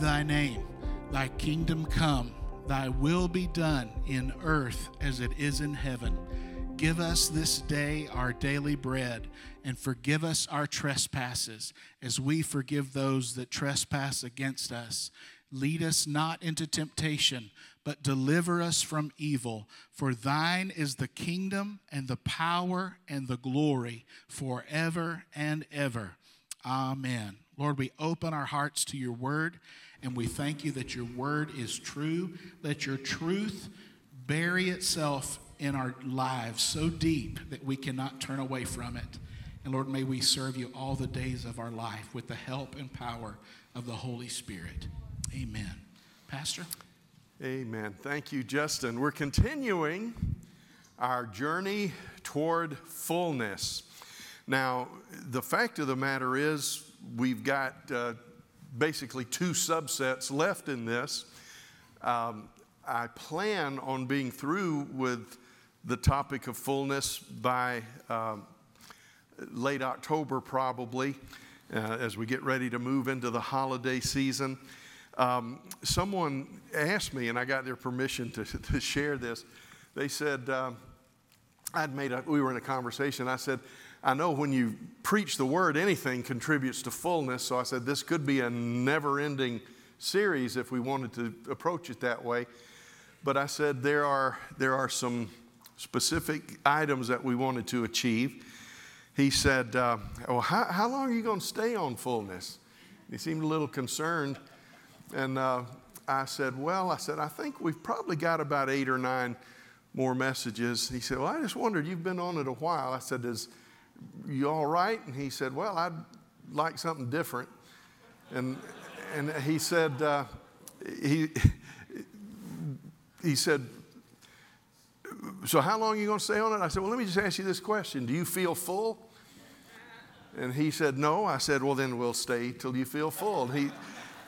thy name, thy kingdom come, thy will be done in earth as it is in heaven. Give us this day our daily bread, and forgive us our trespasses, as we forgive those that trespass against us. Lead us not into temptation, but deliver us from evil. For thine is the kingdom, and the power, and the glory, forever and ever. Amen. Lord, we open our hearts to your word, and we thank you that your word is true. Let your truth bury itself in our lives so deep that we cannot turn away from it. And Lord, may we serve you all the days of our life with the help and power of the Holy Spirit. Amen. Pastor? Amen. Thank you, Justin. We're continuing our journey toward fullness. Now, the fact of the matter is, we've got uh, basically two subsets left in this. Um, I plan on being through with the topic of fullness by um, late October, probably, uh, as we get ready to move into the holiday season. Um, someone asked me, and I got their permission to, to share this. They said, uh, I'd made a, we were in a conversation. I said, I know when you preach the word, anything contributes to fullness. So I said, this could be a never ending series if we wanted to approach it that way. But I said, there are, there are some specific items that we wanted to achieve. He said, uh, Well, how, how long are you going to stay on fullness? He seemed a little concerned. And uh, I said, Well, I said, I think we've probably got about eight or nine more messages. He said, Well, I just wondered, you've been on it a while. I said, Is you all right? And he said, Well, I'd like something different. And, and he said, uh, he, he said, So how long are you going to stay on it? I said, Well, let me just ask you this question Do you feel full? And he said, No. I said, Well, then we'll stay till you feel full. And he,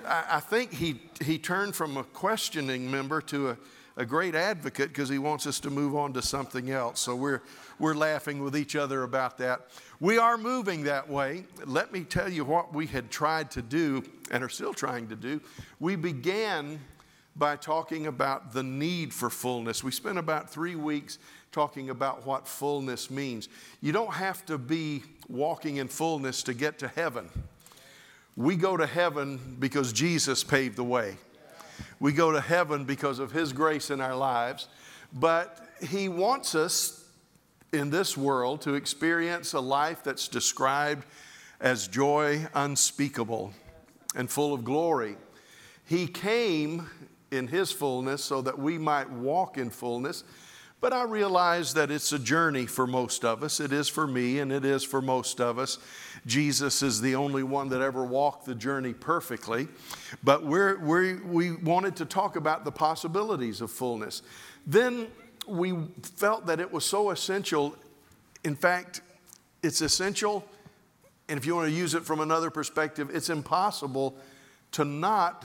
I, I think he, he turned from a questioning member to a, a great advocate because he wants us to move on to something else. So we're, we're laughing with each other about that. We are moving that way. Let me tell you what we had tried to do and are still trying to do. We began by talking about the need for fullness. We spent about three weeks talking about what fullness means. You don't have to be walking in fullness to get to heaven. We go to heaven because Jesus paved the way. We go to heaven because of His grace in our lives. But He wants us in this world to experience a life that's described as joy unspeakable and full of glory. He came in His fullness so that we might walk in fullness. But I realize that it's a journey for most of us. It is for me, and it is for most of us. Jesus is the only one that ever walked the journey perfectly. But we we wanted to talk about the possibilities of fullness. Then we felt that it was so essential. In fact, it's essential, and if you want to use it from another perspective, it's impossible to not,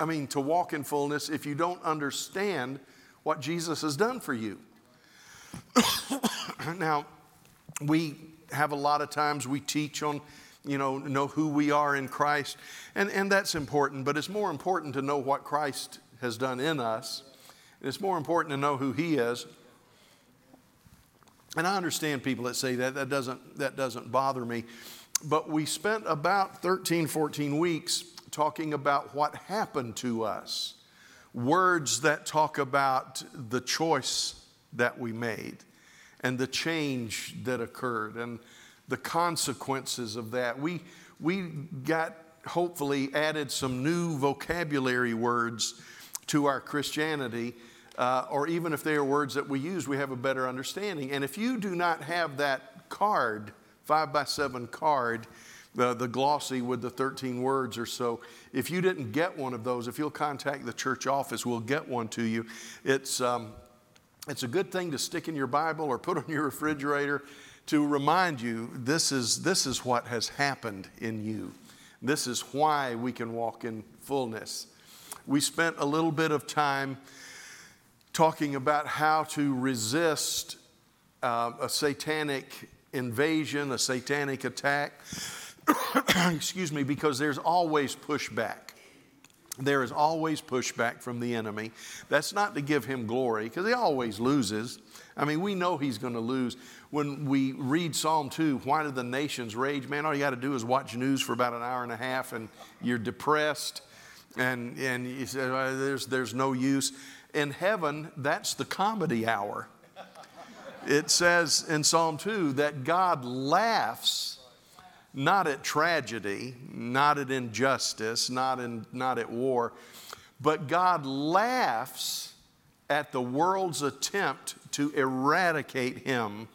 I mean, to walk in fullness if you don't understand what Jesus has done for you. now, we have a lot of times we teach on, you know, know who we are in Christ, and, and that's important, but it's more important to know what Christ has done in us. It's more important to know who He is. And I understand people that say that, that doesn't, that doesn't bother me. But we spent about 13, 14 weeks talking about what happened to us. Words that talk about the choice that we made and the change that occurred and the consequences of that. We, we got hopefully added some new vocabulary words to our Christianity, uh, or even if they are words that we use, we have a better understanding. And if you do not have that card, five by seven card, the, the glossy with the 13 words or so, if you didn't get one of those, if you'll contact the church office, we'll get one to you. It's, um, it's a good thing to stick in your Bible or put on your refrigerator to remind you this is, this is what has happened in you. This is why we can walk in fullness. We spent a little bit of time talking about how to resist uh, a satanic invasion, a satanic attack. Excuse me, because there's always pushback. There is always pushback from the enemy. That's not to give him glory, because he always loses. I mean, we know he's going to lose. When we read Psalm 2, why do the nations rage? Man, all you got to do is watch news for about an hour and a half, and you're depressed, and, and you say, well, there's, there's no use. In heaven, that's the comedy hour. It says in Psalm 2 that God laughs not at tragedy, not at injustice, not, in, not at war, but God laughs at the world's attempt to eradicate him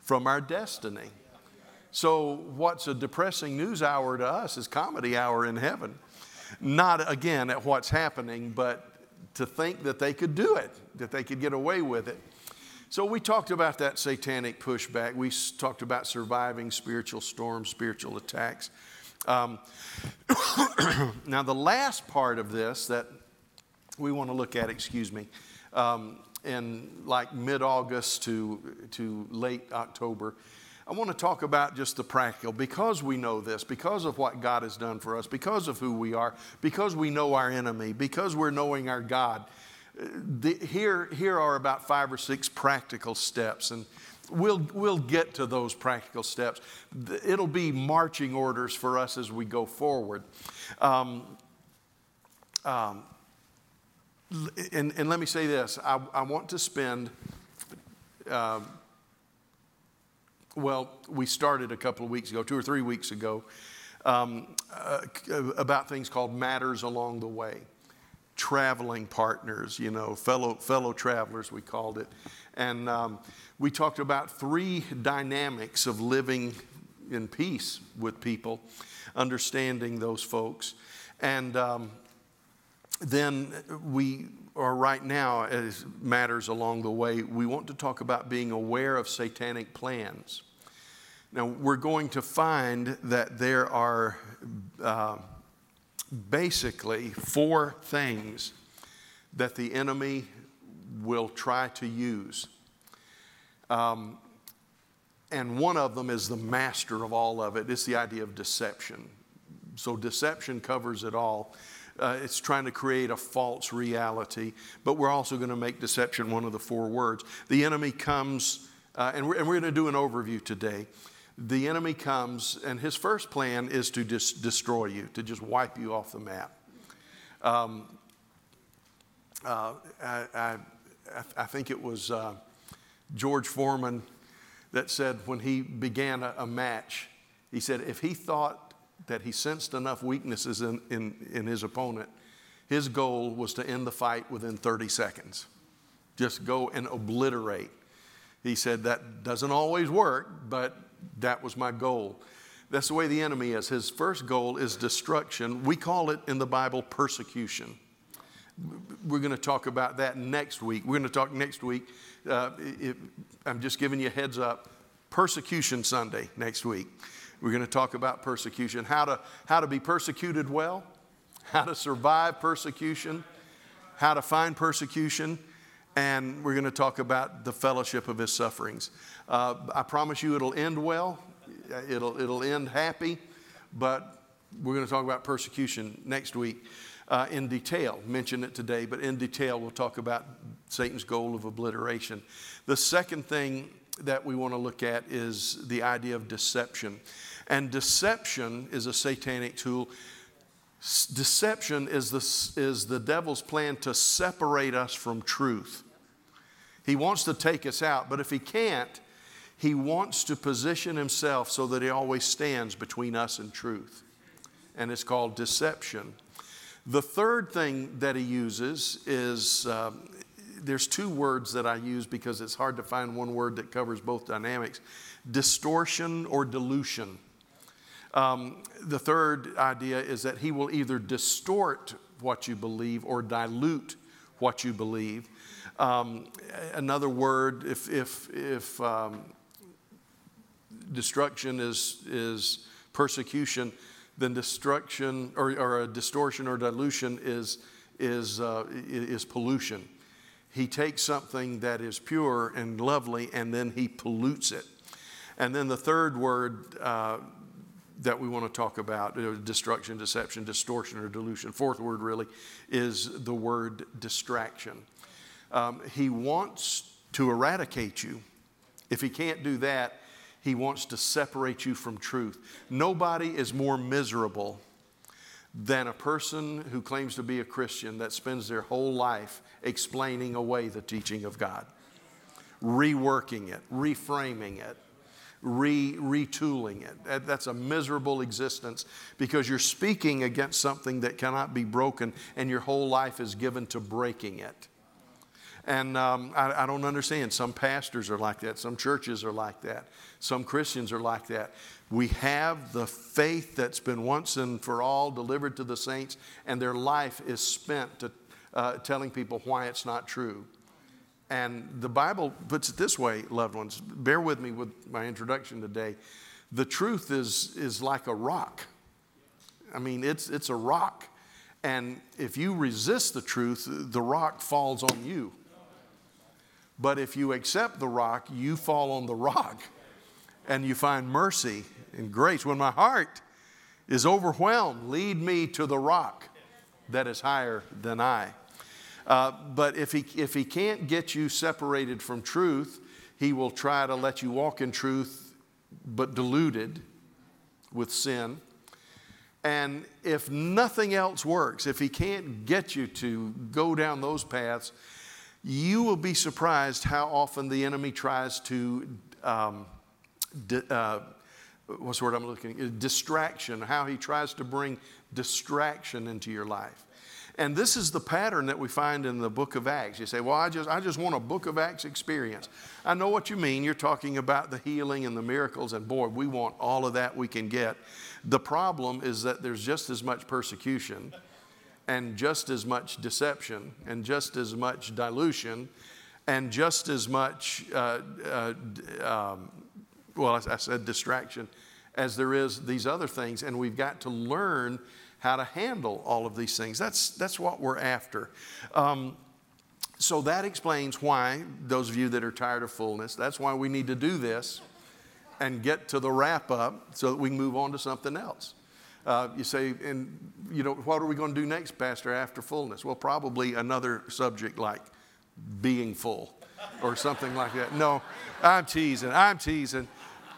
from our destiny. So, what's a depressing news hour to us is comedy hour in heaven. Not again at what's happening, but to think that they could do it, that they could get away with it. So, we talked about that satanic pushback. We talked about surviving spiritual storms, spiritual attacks. Um, now, the last part of this that we want to look at, excuse me, um, in like mid August to, to late October, I want to talk about just the practical because we know this, because of what God has done for us, because of who we are, because we know our enemy, because we're knowing our God the, here, here are about five or six practical steps, and we'll, we'll get to those practical steps. It'll be marching orders for us as we go forward. Um, um, and, and, let me say this I, I want to spend, uh, well, we started a couple of weeks ago, two or three weeks ago, um, uh, about things called matters along the way traveling partners, you know, fellow, fellow travelers, we called it. And um, we talked about three dynamics of living in peace with people, understanding those folks. And um, then we are right now, as matters along the way, we want to talk about being aware of satanic plans. Now, we're going to find that there are. Uh, basically four things that the enemy will try to use. Um, and one of them is the master of all of it. It's the idea of deception. So, deception covers it all. Uh, it's trying to create a false reality, but we're also going to make deception one of the four words. The enemy comes, uh, and we're, and we're going to do an overview today the enemy comes, and his first plan is to just destroy you, to just wipe you off the map. Um, uh, I, I, I, think it was uh, George Foreman that said when he began a, a, match, he said if he thought that he sensed enough weaknesses in, in, in his opponent, his goal was to end the fight within 30 seconds. Just go and obliterate. He said that doesn't always work, but that was my goal. That's the way the enemy is. His first goal is destruction. We call it in the Bible persecution. We're going to talk about that next week. We're going to talk next week. Uh, it, I'm just giving you a heads up. Persecution Sunday next week. We're going to talk about persecution, how to, how to be persecuted well, how to survive persecution, how to find persecution, and we're going to talk about the fellowship of his sufferings. Uh, I promise you it'll end well, it'll, it'll end happy, but we're going to talk about persecution next week uh, in detail. Mention it today, but in detail we'll talk about Satan's goal of obliteration. The second thing that we want to look at is the idea of deception. And deception is a satanic tool. Deception is the, is the devil's plan to separate us from truth. He wants to take us out, but if he can't, he wants to position himself so that he always stands between us and truth. And it's called deception. The third thing that he uses is um, there's two words that I use because it's hard to find one word that covers both dynamics distortion or dilution. Um, the third idea is that he will either distort what you believe or dilute what you believe. Um, another word, if, if, if um, destruction is, is persecution, then destruction or, or a distortion or dilution is, is, uh, is pollution. He takes something that is pure and lovely and then he pollutes it. And then the third word uh, that we want to talk about destruction, deception, distortion, or delusion. Fourth word really is the word distraction. Um, he wants to eradicate you. If he can't do that, he wants to separate you from truth. Nobody is more miserable than a person who claims to be a Christian that spends their whole life explaining away the teaching of God, reworking it, reframing it, re, retooling it. That's a miserable existence because you're speaking against something that cannot be broken, and your whole life is given to breaking it. And um, I, I, don't understand. Some pastors are like that. Some churches are like that. Some Christians are like that. We have the faith that's been once and for all delivered to the saints, and their life is spent to, uh, telling people why it's not true. And the Bible puts it this way, loved ones. Bear with me with my introduction today. The truth is, is like a rock. I mean, it's, it's a rock. And if you resist the truth, the rock falls on you. But if you accept the rock, you fall on the rock and you find mercy and grace. When my heart is overwhelmed, lead me to the rock that is higher than I. Uh, but if he, if he can't get you separated from truth, he will try to let you walk in truth, but diluted with sin. And if nothing else works, if he can't get you to go down those paths, you will be surprised how often the enemy tries to, um, di- uh, what's the word I'm looking at? Distraction, how he tries to bring distraction into your life. And this is the pattern that we find in the book of Acts. You say, Well, I just, I just want a book of Acts experience. I know what you mean. You're talking about the healing and the miracles, and boy, we want all of that we can get. The problem is that there's just as much persecution and just as much deception and just as much dilution and just as much, uh, uh, um, well, I, I said distraction, as there is these other things. And we've got to learn how to handle all of these things. That's, that's what we're after. Um, so that explains why, those of you that are tired of fullness, that's why we need to do this and get to the wrap up so that we can move on to something else. Uh, you say, and you know, what are we going to do next, Pastor, after fullness? Well, probably another subject like being full or something like that. No, I'm teasing. I'm teasing.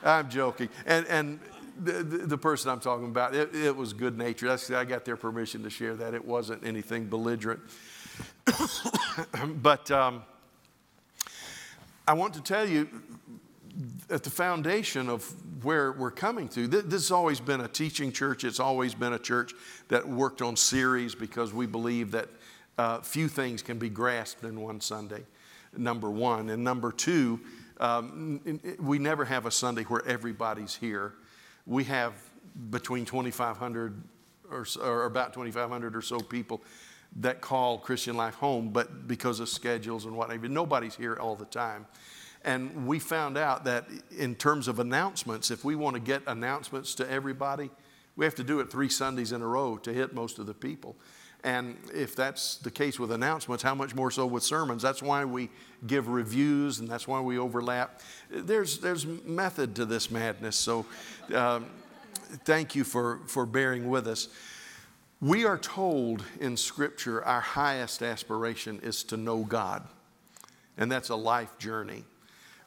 I'm joking. And, and the, the, person I'm talking about, it, it was good natured. I got their permission to share that. It wasn't anything belligerent. but um, I want to tell you at the foundation of where we're coming to. This has always been a teaching church. It's always been a church that worked on series because we believe that uh, few things can be grasped in one Sunday, number one. And number two, um, we never have a Sunday where everybody's here. We have between 2,500 or, or about 2,500 or so people that call Christian Life home, but because of schedules and whatever, nobody's here all the time. And we found out that in terms of announcements, if we want to get announcements to everybody, we have to do it three Sundays in a row to hit most of the people. And if that's the case with announcements, how much more so with sermons? That's why we give reviews and that's why we overlap. There's, there's method to this madness. So um, thank you for, for bearing with us. We are told in Scripture our highest aspiration is to know God, and that's a life journey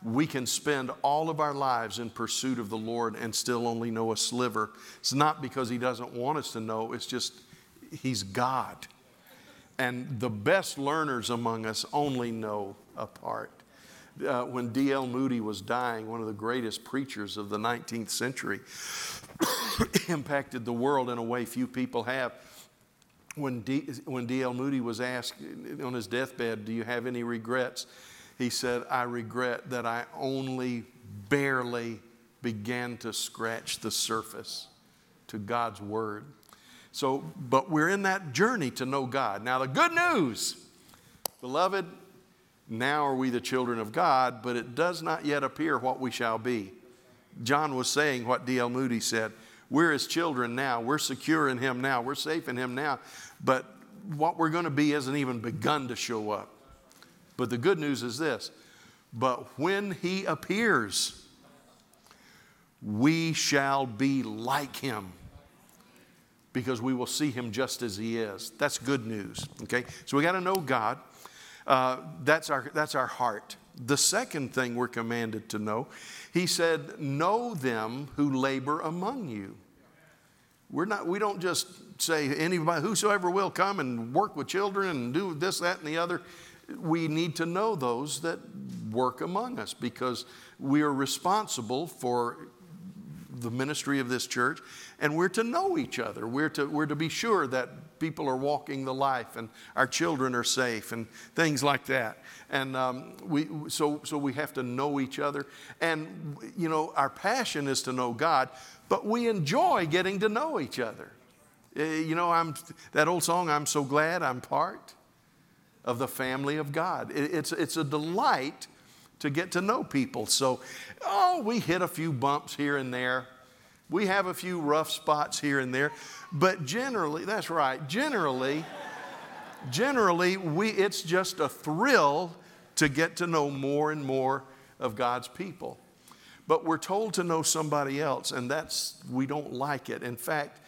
we can spend all of our lives in pursuit of the Lord and still only know a sliver. It's not because He doesn't want us to know, it's just He's God. And the best learners among us only know a part. Uh, when D.L. Moody was dying, one of the greatest preachers of the 19th century, impacted the world in a way few people have. When, D, when D.L. Moody was asked on his deathbed, Do you have any regrets? he said, I regret that I only barely began to scratch the surface to God's Word. So, but we're in that journey to know God. Now, the good news, beloved, now are we the children of God, but it does not yet appear what we shall be. John was saying what D.L. Moody said. We're his children now. We're secure in him now. We're safe in him now. But what we're going to be hasn't even begun to show up. But the good news is this but when he appears, we shall be like him because we will see him just as he is. That's good news, okay? So we got to know God. Uh, that's, our, that's our heart. The second thing we're commanded to know, he said, Know them who labor among you. We're not, we don't just say anybody, whosoever will come and work with children and do this, that, and the other. We need to know those that work among us because we are responsible for the ministry of this church, and we're to know each other. We're to, we're to be sure that people are walking the life and our children are safe and things like that. And um, we, so, so we have to know each other. And, you know, our passion is to know God, but we enjoy getting to know each other. Eh, you know, I'm, that old song, I'm so glad I'm part of the family of God. It's, it's a delight to get to know people. So, oh, we hit a few bumps here and there. We have a few rough spots here and there. But generally, that's right, generally, generally, we, it's just a thrill to get to know more and more of God's people. But we're told to know somebody else, and that's, we don't like it. In fact,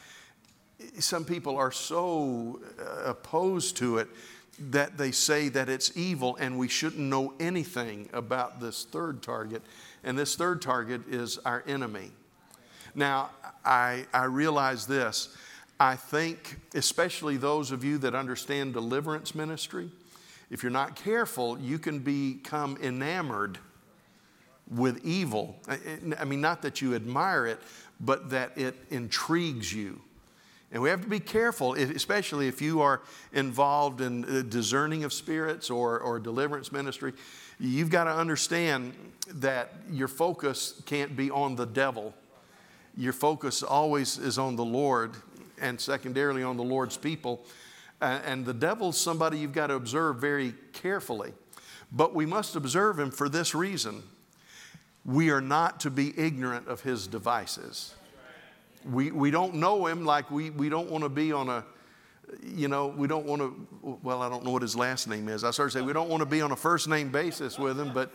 some people are so uh, opposed to it that they say that it's evil and we shouldn't know anything about this third target. And this third target is our enemy. Now, I, I realize this. I think, especially those of you that understand deliverance ministry, if you're not careful, you can become enamored with evil. I mean, not that you admire it, but that it intrigues you. And we have to be careful, especially if you are involved in uh, discerning of spirits or, or deliverance ministry. You've got to understand that your focus can't be on the devil. Your focus always is on the Lord and secondarily on the Lord's people. And the devil's somebody you've got to observe very carefully. But we must observe him for this reason we are not to be ignorant of his devices. We, we don't know him like we, we don't want to be on a, you know, we don't want to, well, I don't know what his last name is. I started to say we don't want to be on a first name basis with him, but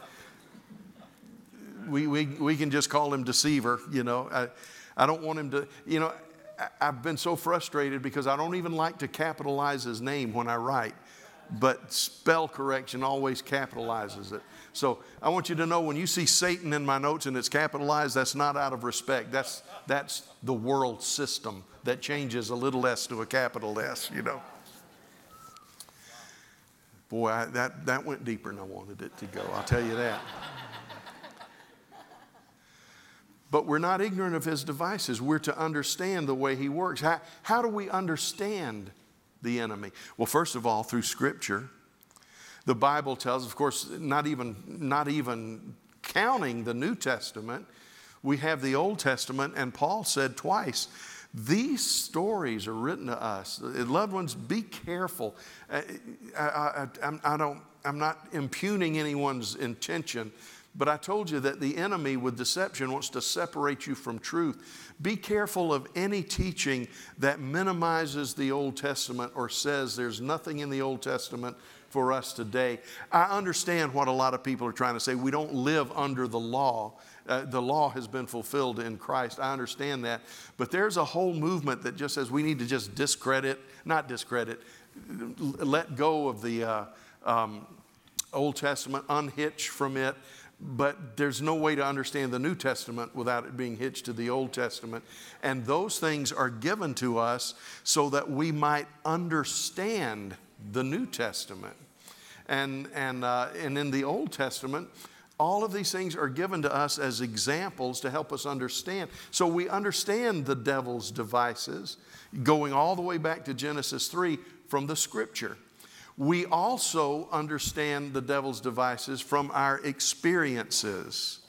we, we, we can just call him deceiver, you know. I, I don't want him to, you know, I, I've been so frustrated because I don't even like to capitalize his name when I write, but spell correction always capitalizes it. So I want you to know when you see Satan in my notes and it's capitalized, that's not out of respect. That's, that's the world system that changes a little s to a capital S, you know. Boy, I, that, that went deeper than I wanted it to go, I'll tell you that. But we're not ignorant of his devices. We're to understand the way he works. How, how do we understand the enemy? Well, first of all, through Scripture. The Bible tells, of course, not even, not even counting the New Testament, we have the Old Testament, and Paul said twice, these stories are written to us. Loved ones, be careful. Uh, I, I, I, I, don't, I'm not impugning anyone's intention, but I told you that the enemy with deception wants to separate you from truth. Be careful of any teaching that minimizes the Old Testament or says there's nothing in the Old Testament for us today. I understand what a lot of people are trying to say. We don't live under the law. Uh, the law has been fulfilled in Christ. I understand that. But there's a whole movement that just says we need to just discredit, not discredit, let go of the uh, um, Old Testament, unhitch from it. But there's no way to understand the New Testament without it being hitched to the Old Testament. And those things are given to us so that we might understand the New Testament. And, and, uh, and in the Old Testament, all of these things are given to us as examples to help us understand. So we understand the devil's devices going all the way back to Genesis 3 from the scripture. We also understand the devil's devices from our experiences.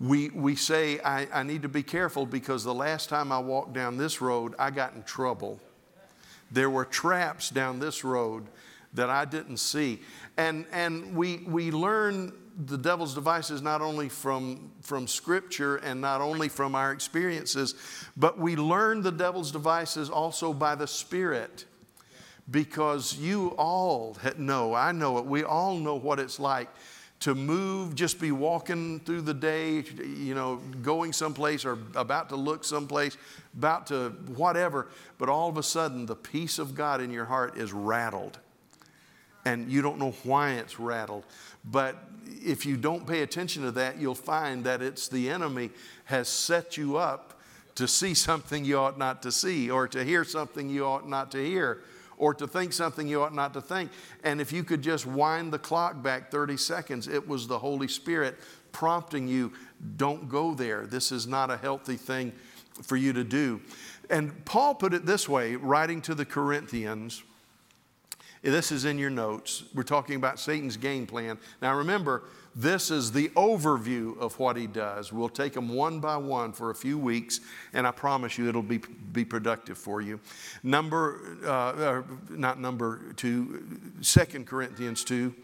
We, we say, I, I need to be careful because the last time I walked down this road, I got in trouble. There were traps down this road that I didn't see. And, and we, we learn the devil's devices not only from, from Scripture and not only from our experiences, but we learn the devil's devices also by the Spirit. Because you all know, I know it, we all know what it's like to move, just be walking through the day, you know, going someplace or about to look someplace, about to whatever, but all of a sudden the peace of God in your heart is rattled. And you don't know why it's rattled. But if you don't pay attention to that, you'll find that it's the enemy has set you up to see something you ought not to see, or to hear something you ought not to hear, or to think something you ought not to think. And if you could just wind the clock back 30 seconds, it was the Holy Spirit prompting you, don't go there. This is not a healthy thing for you to do. And Paul put it this way, writing to the Corinthians. This is in your notes. We're talking about Satan's game plan. Now remember, this is the overview of what he does. We'll take them one by one for a few weeks, and I promise you it'll be, be productive for you. Number, uh, not number two, Second Corinthians 2,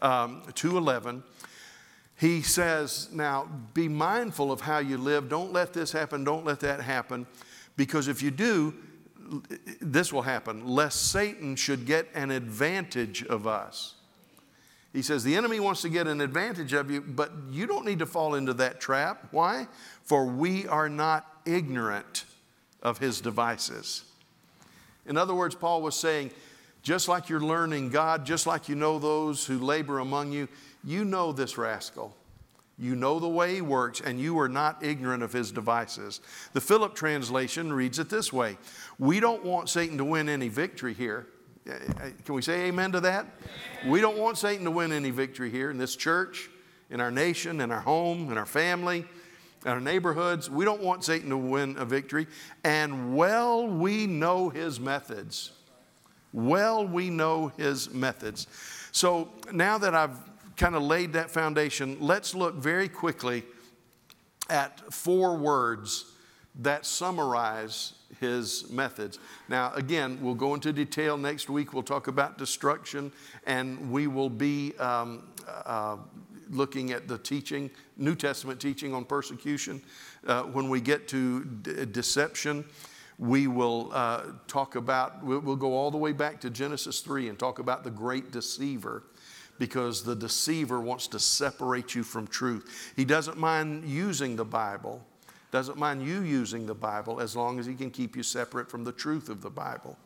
um, 2.11, he says, now be mindful of how you live. Don't let this happen. Don't let that happen. Because if you do, this will happen, lest Satan should get an advantage of us. He says, The enemy wants to get an advantage of you, but you don't need to fall into that trap. Why? For we are not ignorant of his devices. In other words, Paul was saying, just like you're learning God, just like you know those who labor among you, you know this rascal. You know the way he works, and you are not ignorant of his devices. The Phillips translation reads it this way We don't want Satan to win any victory here. Eh, eh, can we say amen to that? We don't want Satan to win any victory here in this church, in our nation, in our home, in our family, in our neighborhoods. We don't want Satan to win a victory. And well, we know his methods. Well, we know his methods. So now that I've kind of laid that foundation, let's look very quickly at four words that summarize his methods. Now, again, we'll go into detail next week. We'll talk about destruction, and we will be um, uh, looking at the teaching, New Testament teaching on persecution. Uh, when we get to d- deception, we will uh, talk about, we'll, we'll go all the way back to Genesis 3 and talk about the great deceiver because the deceiver wants to separate you from truth. He doesn't mind using the Bible doesn't mind you using the Bible as long as He can keep you separate from the truth of the Bible.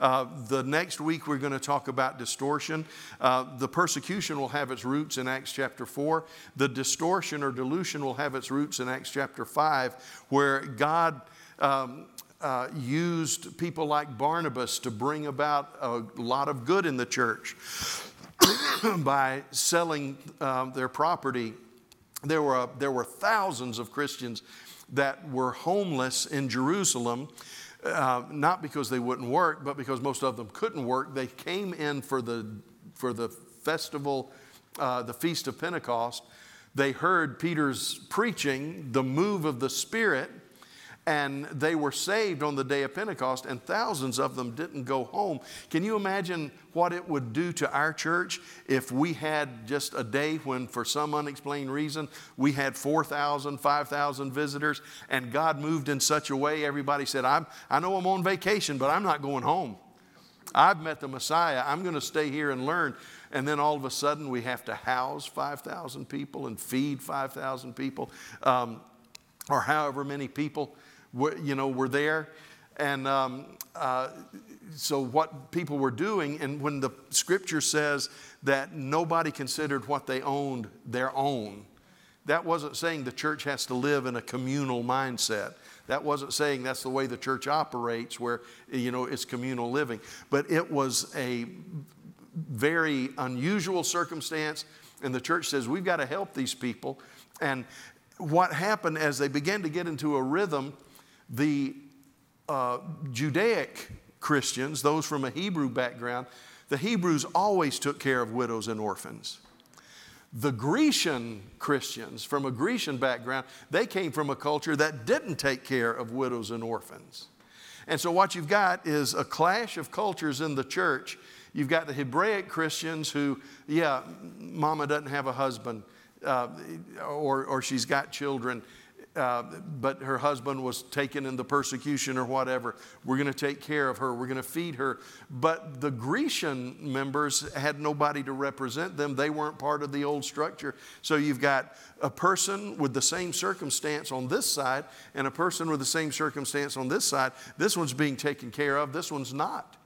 Uh, the next week, we're going to talk about distortion. Uh, the persecution will have its roots in Acts chapter 4. The distortion or dilution will have its roots in Acts chapter 5, where God um, uh, used people like Barnabas to bring about a lot of good in the church by selling um, their property. There were, there were thousands of Christians that were homeless in Jerusalem, uh, not because they wouldn't work, but because most of them couldn't work. They came in for the, for the festival, uh, the Feast of Pentecost. They heard Peter's preaching, the move of the Spirit, and they were saved on the day of Pentecost, and thousands of them didn't go home. Can you imagine what it would do to our church if we had just a day when, for some unexplained reason, we had 4,000, 5,000 visitors, and God moved in such a way everybody said, I'm, I know I'm on vacation, but I'm not going home. I've met the Messiah. I'm going to stay here and learn. And then all of a sudden, we have to house 5,000 people and feed 5,000 people, um, or however many people you know, were there. And um, uh, so, what people were doing, and when the scripture says that nobody considered what they owned their own, that wasn't saying the church has to live in a communal mindset. That wasn't saying that's the way the church operates, where, you know, it's communal living. But it was a very unusual circumstance, and the church says we've got to help these people. And what happened as they began to get into a rhythm, the uh, Judaic Christians, those from a Hebrew background, the Hebrews always took care of widows and orphans. The Grecian Christians, from a Grecian background, they came from a culture that didn't take care of widows and orphans. And so, what you've got is a clash of cultures in the church. You've got the Hebraic Christians who, yeah, mama doesn't have a husband uh, or, or she's got children uh, but her husband was taken in the persecution or whatever. We're going to take care of her. We're going to feed her. But the Grecian members had nobody to represent them. They weren't part of the old structure. So you've got a person with the same circumstance on this side and a person with the same circumstance on this side. This one's being taken care of, this one's not.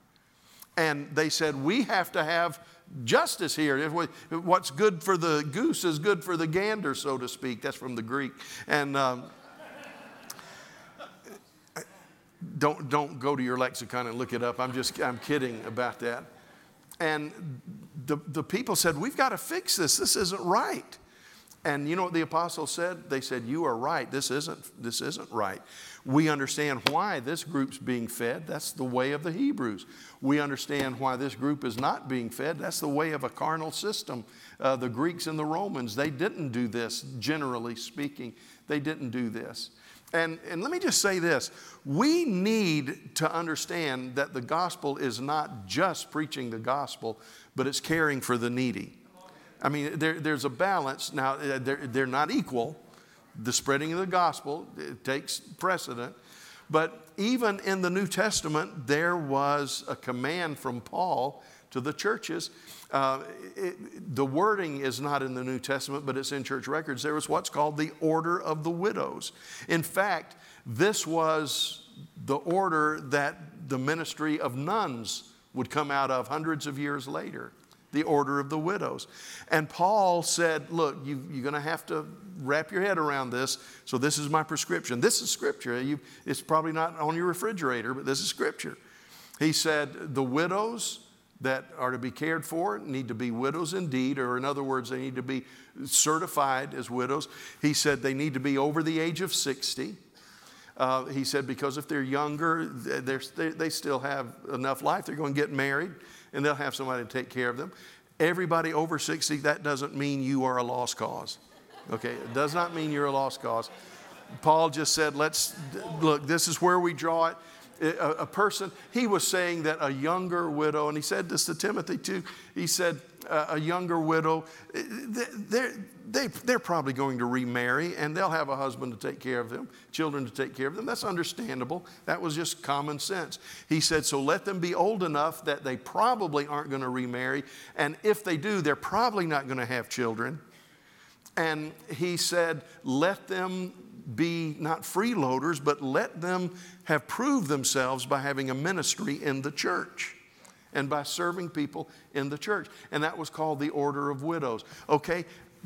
And they said, We have to have justice here. What's good for the goose is good for the gander, so to speak. That's from the Greek. And um, don't, don't go to your lexicon and look it up. I'm just I'm kidding about that. And the, the people said, We've got to fix this. This isn't right. And you know what the apostles said? They said, You are right. This isn't, this isn't right. We understand why this group's being fed. That's the way of the Hebrews. We understand why this group is not being fed. That's the way of a carnal system. Uh, the Greeks and the Romans, they didn't do this, generally speaking. They didn't do this. And, and let me just say this we need to understand that the gospel is not just preaching the gospel, but it's caring for the needy. I mean, there, there's a balance. Now, uh, they're, they're not equal. The spreading of the gospel takes precedent. But even in the New Testament, there was a command from Paul to the churches. Uh, it, the wording is not in the New Testament, but it's in church records. There was what's called the Order of the Widows. In fact, this was the order that the ministry of nuns would come out of hundreds of years later the order of the widows. And Paul said, Look, you, are going to have to wrap your head around this. So, this is my prescription. This is scripture. You, it's probably not on your refrigerator, but this is scripture. He said, The widows that are to be cared for need to be widows indeed, or in other words, they need to be certified as widows. He said they need to be over the age of 60. Uh, he said, because if they're younger, they're, they still have enough life. They're going to get married and they'll have somebody to take care of them. Everybody over 60, that doesn't mean you are a lost cause. Okay, it does not mean you're a lost cause. Paul just said, let's look, this is where we draw it. A, a, person, he was saying that a younger widow, and he said this to Timothy too. He said, a younger widow, eh, they're, they, they're probably going to remarry and they'll have a husband to take care of them, children to take care of them. That's understandable. That was just common sense. He said, so let them be old enough that they probably aren't going to remarry. And if they do, they're probably not going to have children. And he said, let them be not freeloaders, but let them have proved themselves by having a ministry in the church and by serving people in the church. And that was called the Order of Widows. Okay,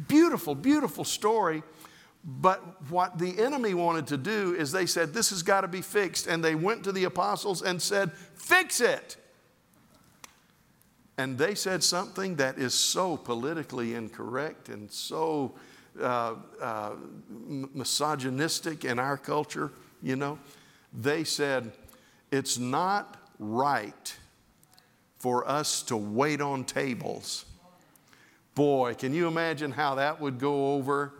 beautiful, beautiful story. But what the enemy wanted to do is they said, This has got to be fixed. And they went to the apostles and said, Fix it. And they said something that is so politically incorrect and so uh, uh, misogynistic in our culture, you know. They said, It's not right for us to wait on tables. Boy, can you imagine how that would go over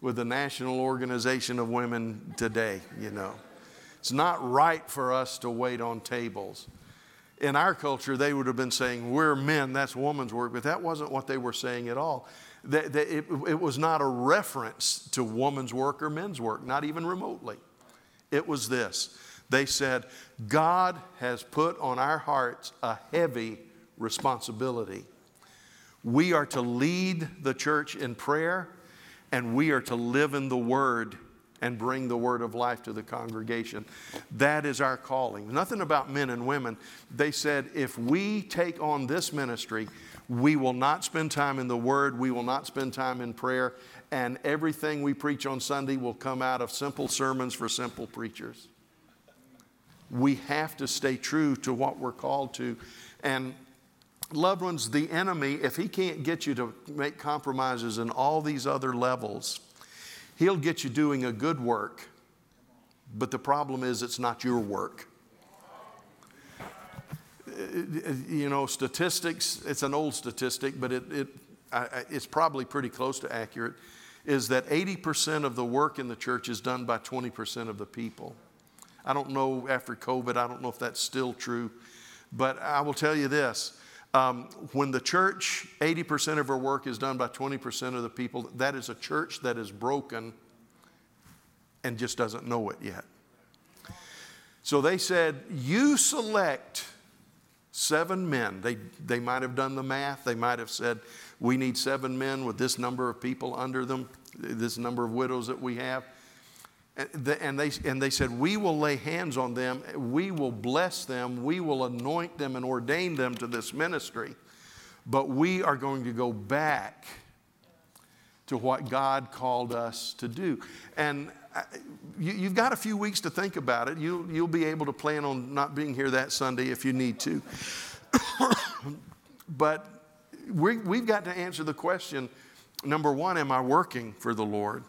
with the National Organization of Women today, you know? It's not right for us to wait on tables. In our culture, they would have been saying, We're men, that's woman's work, but that wasn't what they were saying at all. That, that it, it was not a reference to woman's work or men's work, not even remotely. It was this they said, God has put on our hearts a heavy responsibility. We are to lead the church in prayer, and we are to live in the Word and bring the word of life to the congregation. That is our calling. Nothing about men and women. They said, if we take on this ministry, we will not spend time in the word, we will not spend time in prayer, and everything we preach on Sunday will come out of simple sermons for simple preachers we have to stay true to what we're called to. And loved ones, the enemy, if he can't get you to make compromises in all these other levels, he'll get you doing a good work. But the problem is, it's not your work. You know, statistics, it's an old statistic, but it, it, it's probably pretty close to accurate, is that 80% of the work in the church is done by 20% of the people. I don't know after COVID, I don't know if that's still true. But I will tell you this um, when the church, 80% of her work is done by 20% of the people, that is a church that is broken and just doesn't know it yet. So they said, You select seven men. They, they might have done the math. They might have said, We need seven men with this number of people under them, this number of widows that we have. And they, and they said, We will lay hands on them, we will bless them, we will anoint them and ordain them to this ministry. But we are going to go back to what God called us to do. And uh, you, have got a few weeks to think about it. You'll, you'll be able to plan on not being here that Sunday if you need to. but we, we've got to answer the question number one, am I working for the Lord?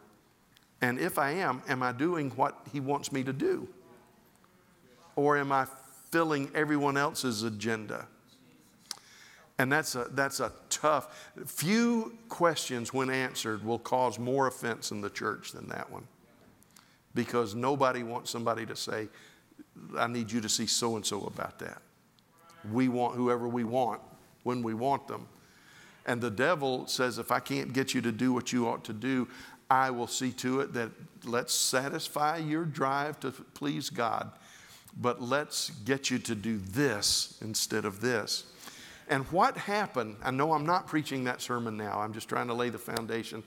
And if I am, am I doing what He wants me to do? Or am I filling everyone else's agenda? And that's a, that's a tough, few questions when answered will cause more offense in the church than that one. Because nobody wants somebody to say, I need you to see so and so about that. We want whoever we want when we want them. And the devil says, if I can't get you to do what you ought to do, I will see to it that let's satisfy your drive to please God, but let's get you to do this instead of this. And what happened, I know I'm not preaching that sermon now, I'm just trying to lay the foundation.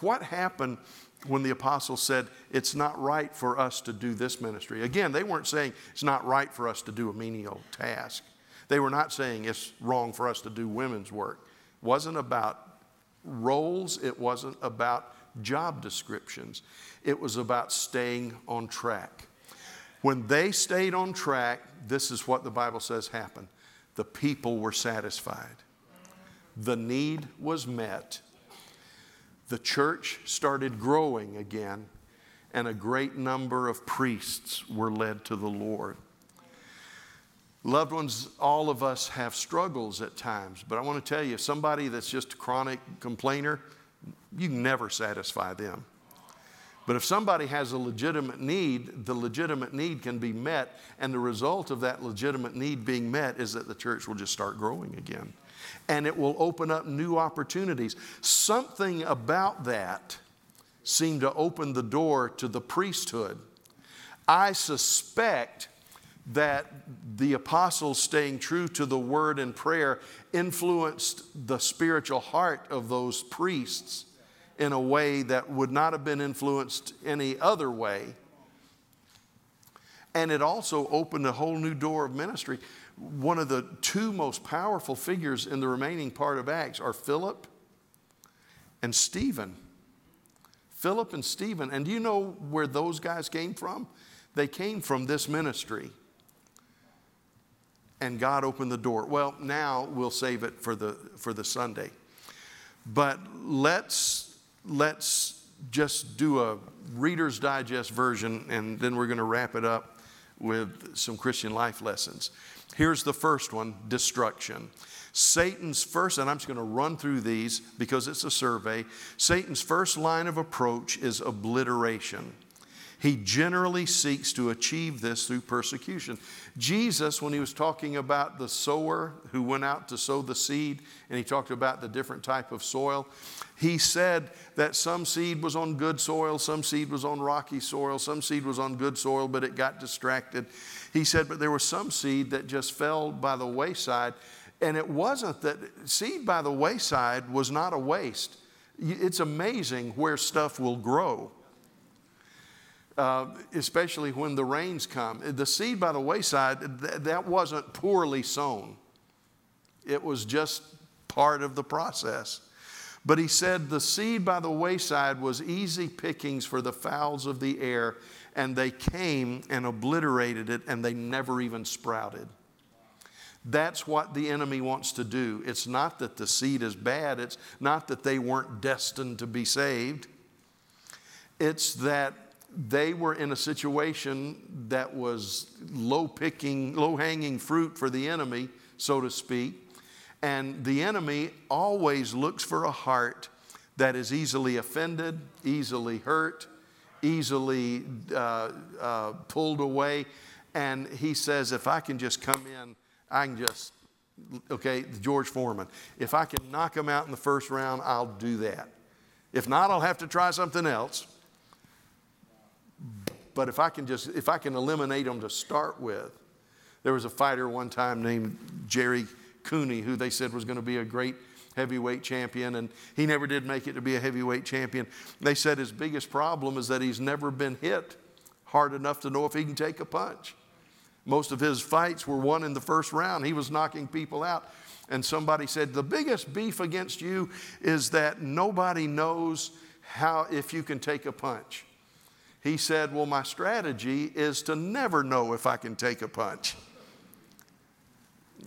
What happened when the apostles said, It's not right for us to do this ministry? Again, they weren't saying it's not right for us to do a menial task. They were not saying it's wrong for us to do women's work. It wasn't about roles, it wasn't about job descriptions, it was about staying on track. When they stayed on track, this is what the Bible says happened the people were satisfied. The need was met. The church started growing again, and a great number of priests were led to the Lord. Loved ones, all of us have struggles at times, but I want to tell you somebody that's just a chronic complainer, you never satisfy them. But if somebody has a legitimate need, the legitimate need can be met. And the result of that legitimate need being met is that the church will just start growing again. And it will open up new opportunities. Something about that seemed to open the door to the priesthood. I suspect that the apostles staying true to the word and prayer influenced the spiritual heart of those priests in a way that would not have been influenced any other way. And it also opened a whole new door of ministry. One of the two most powerful figures in the remaining part of Acts are Philip and Stephen. Philip and Stephen. And do you know where those guys came from? They came from this ministry. And God opened the door. Well, now we'll save it for the, for the Sunday. But let's let's just do a Reader's Digest version, and then we're going to wrap it up with some Christian life lessons. Here's the first one destruction. Satan's first, and I'm just going to run through these because it's a survey. Satan's first line of approach is obliteration. He generally seeks to achieve this through persecution. Jesus, when he was talking about the sower who went out to sow the seed, and he talked about the different type of soil, he said that some seed was on good soil, some seed was on rocky soil, some seed was on good soil, but it got distracted. He said, but there was some seed that just fell by the wayside. And it wasn't that seed by the wayside was not a waste. It's amazing where stuff will grow uh, especially when the rains come. The seed by the wayside, th- that wasn't poorly sown, it was just part of the process. But he said the seed by the wayside was easy pickings for the fowls of the air, and they came and obliterated it, and they never even sprouted. That's what the enemy wants to do. It's not that the seed is bad, it's not that they weren't destined to be saved. It's that they were in a situation that was low picking, low hanging fruit for the enemy, so to speak. And the enemy always looks for a heart that is easily offended, easily hurt, easily uh, uh, pulled away. And he says, if I can just come in, I can just, okay, George Foreman, if I can knock him out in the first round, I'll do that. If not, I'll have to try something else but if I can just, if I can eliminate them to start with. There was a fighter one time named Gerry Cooney who they said was going to be a great heavyweight champion, and he never did make it to be a heavyweight champion. They said his biggest problem is that he's never been hit hard enough to know if he can take a punch. Most of his fights were won in the first round. He was knocking people out. And somebody said, The biggest beef against you is that nobody knows how if you can take a punch. He said, Well, my strategy is to never know if I can take a punch.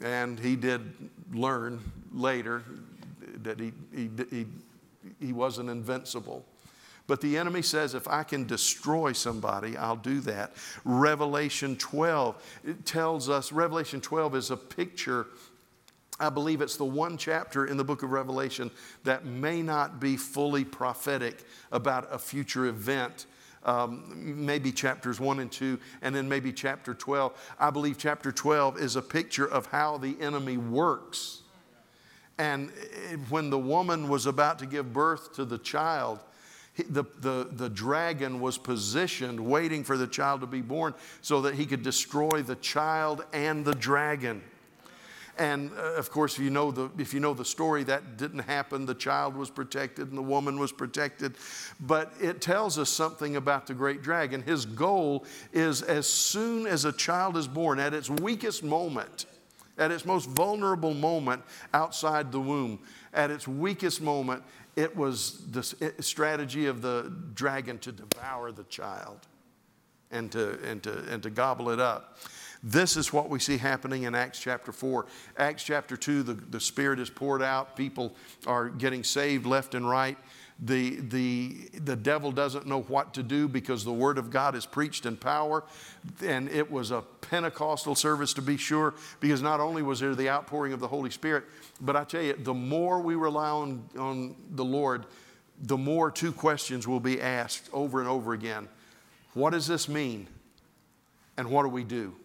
And he did learn later that he, he, he, he wasn't invincible. But the enemy says, if I can destroy somebody, I'll do that. Revelation 12 it tells us, Revelation 12 is a picture. I believe it's the one chapter in the book of Revelation that may not be fully prophetic about a future event. Um, maybe chapters 1 and 2, and then maybe chapter 12. I believe chapter 12 is a picture of how the enemy works. And when the woman was about to give birth to the child, the, the, the dragon was positioned waiting for the child to be born so that he could destroy the child and the dragon. And uh, of course, if you, know the, if you know the story, that didn't happen. The child was protected and the woman was protected. But it tells us something about the great dragon. His goal is as soon as a child is born, at its weakest moment, at its most vulnerable moment outside the womb, at its weakest moment, it was the strategy of the dragon to devour the child and to, and to, and to gobble it up. This is what we see happening in Acts chapter 4. Acts chapter 2, the, the Spirit is poured out. People are getting saved left and right the, the, the devil doesn't know what to do because the Word of God is preached in power. And it was a Pentecostal service to be sure, because not only was there the outpouring of the Holy Spirit, but I tell you, the more we rely on, on the Lord, the more two questions will be asked over and over again What does this mean? And what do we do?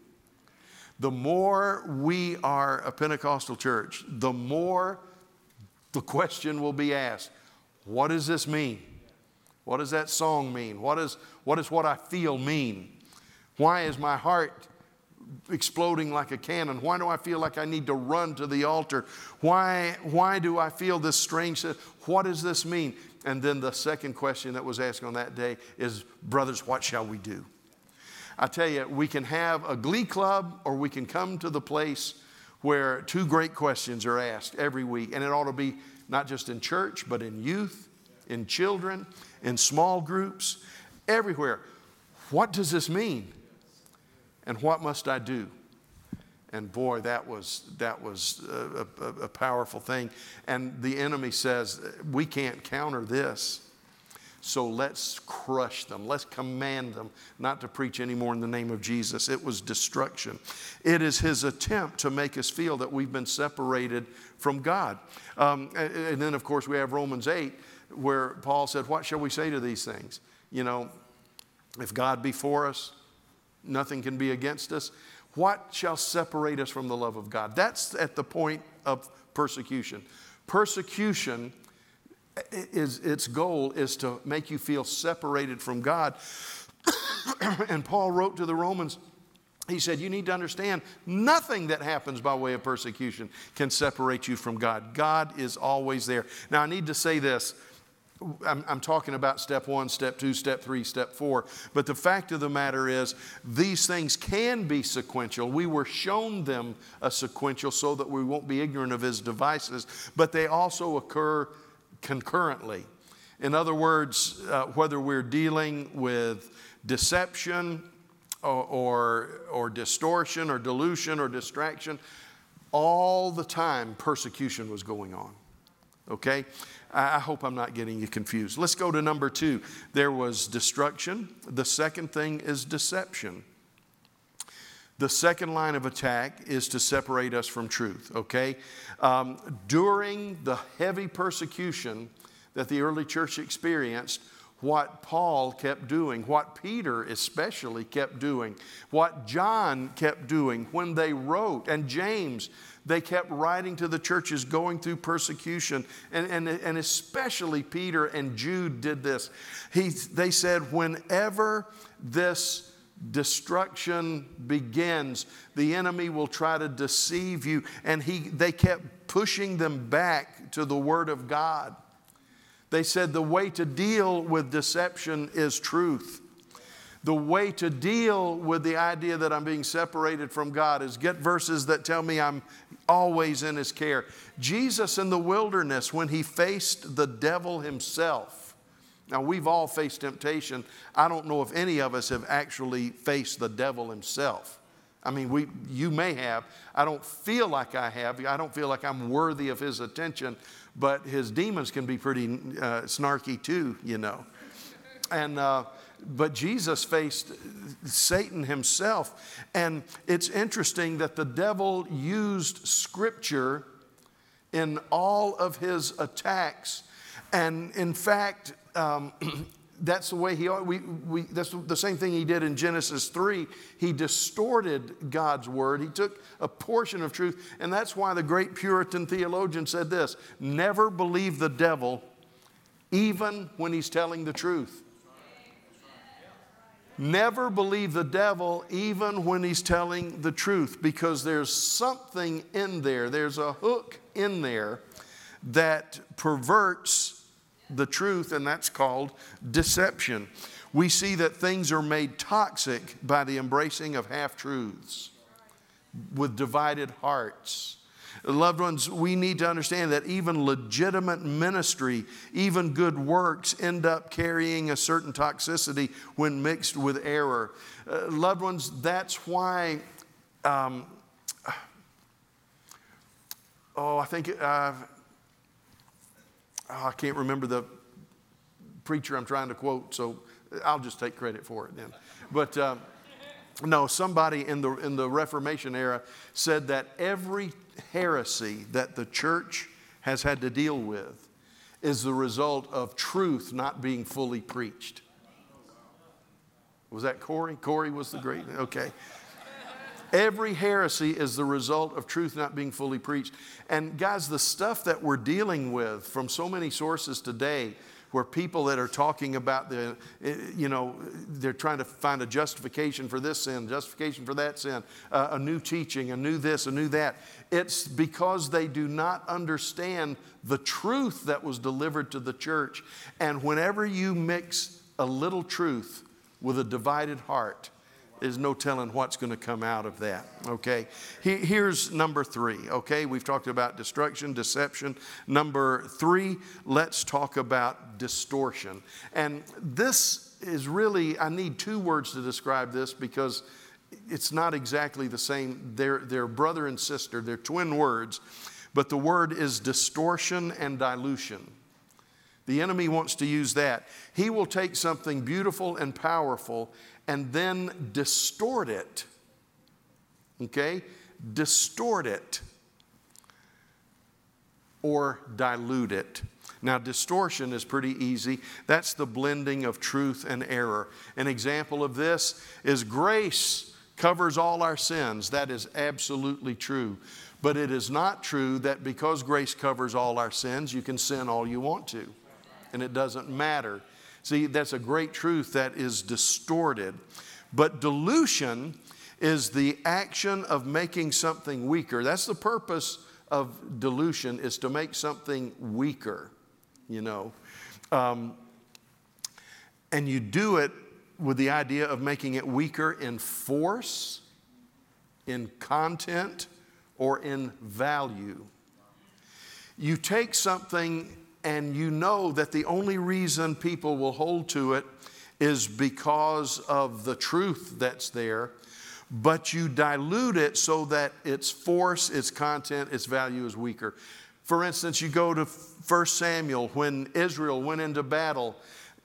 The more we are a Pentecostal church, the more the question will be asked what does this mean? What does that song mean? What, is, what does what I feel mean? Why is my heart exploding like a cannon? Why do I feel like I need to run to the altar? Why, why do I feel this strange? What does this mean? And then the second question that was asked on that day is, Brothers, what shall we do? I tell you, we can have a glee club or we can come to the place where two great questions are asked every week, and it ought to be not just in church, but in youth, in children, in small groups, everywhere. What does this mean? And what must I do? And boy, that was, that was a, a, a powerful thing. And the enemy says, we can't counter this. So let's crush them. Let's command them not to preach anymore in the name of Jesus. It was destruction. It is his attempt to make us feel that we've been separated from God. Um, and then, of course, we have Romans 8, where Paul said, What shall we say to these things? You know, if God be for us, nothing can be against us. What shall separate us from the love of God? That's at the point of persecution. Persecution is its goal is to make you feel separated from God. and Paul wrote to the Romans, he said, You need to understand nothing that happens by way of persecution can separate you from God. God is always there. Now, I need to say this. I'm, I'm, talking about step one, step two, step three, step four. But the fact of the matter is, these things can be sequential. We were shown them a sequential so that we won't be ignorant of his devices, but they also occur concurrently. In other words, uh, whether we're dealing with deception or, or, or distortion or delusion or distraction, all the time persecution was going on. Okay? I hope I'm not getting you confused. Let's go to number two. There was destruction. The second thing is deception. The second line of attack is to separate us from truth, okay? Um, during the heavy persecution that the early church experienced, what Paul kept doing, what Peter especially kept doing, what John kept doing when they wrote, and James, they kept writing to the churches going through persecution. And, and, and especially Peter and Jude did this. He, they said, whenever this destruction begins, the enemy will try to deceive you. And he, they kept pushing them back to the Word of God. They said the way to deal with deception is truth. The way to deal with the idea that I'm being separated from God is get verses that tell me I'm always in His care. Jesus in the wilderness, when He faced the devil Himself, now we've all faced temptation. I don't know if any of us have actually faced the devil himself. I mean, we, you may have. I don't feel like I have. I don't feel like I'm worthy of his attention, but his demons can be pretty uh, snarky too, you know. And, uh, but Jesus faced Satan himself. And it's interesting that the devil used scripture in all of his attacks. And in fact, um, that's the way he, we, we, that's the same thing he did in Genesis 3. He distorted God's word. He took a portion of truth. And that's why the great Puritan theologian said this never believe the devil, even when he's telling the truth. Never believe the devil even when he's telling the truth because there's something in there, there's a hook in there that perverts the truth, and that's called deception. We see that things are made toxic by the embracing of half truths with divided hearts. Loved ones, we need to understand that even legitimate ministry, even good works, end up carrying a certain toxicity when mixed with error. Uh, loved ones, that's why. Um, oh, I think uh, oh, I can't remember the preacher I'm trying to quote, so I'll just take credit for it then. But uh, no, somebody in the, in the Reformation era said that every heresy that the church has had to deal with is the result of truth not being fully preached. Was that Corey? Corey was the great, okay. Every heresy is the result of truth not being fully preached. And guys, the stuff that we're dealing with from so many sources today, where people that are talking about the, eh, you know, they're trying to find a justification for this sin, justification for that sin, uh, a new teaching, a new this, a new that. It's because they do not understand the truth that was delivered to the church. And whenever you mix a little truth with a divided heart, there's no telling what's going to come out of that. Okay. Here's number three. Okay. We've talked about destruction, deception. Number three, let's talk about distortion. And this is really, I need two words to describe this because it's not exactly the same. They're, they're brother and sister, they're twin words, but the word is distortion and dilution. The enemy wants to use that. He will take something beautiful and powerful and then distort it. Okay? Distort it or dilute it. Now, distortion is pretty easy. That's the blending of truth and error. An example of this is grace covers all our sins. That is absolutely true. But it is not true that because grace covers all our sins, you can sin all you want to. And it doesn't matter. See, that's a great truth that is distorted. But dilution is the action of making something weaker. That's the purpose of dilution is to make something weaker, you know. Um, and you do it with the idea of making it weaker in force, in content, or in value. You take something and you know that the only reason people will hold to it is because of the truth that's there, but you dilute it so that its force, its content, its value is weaker. For instance, you go to 1 Samuel when Israel went into battle.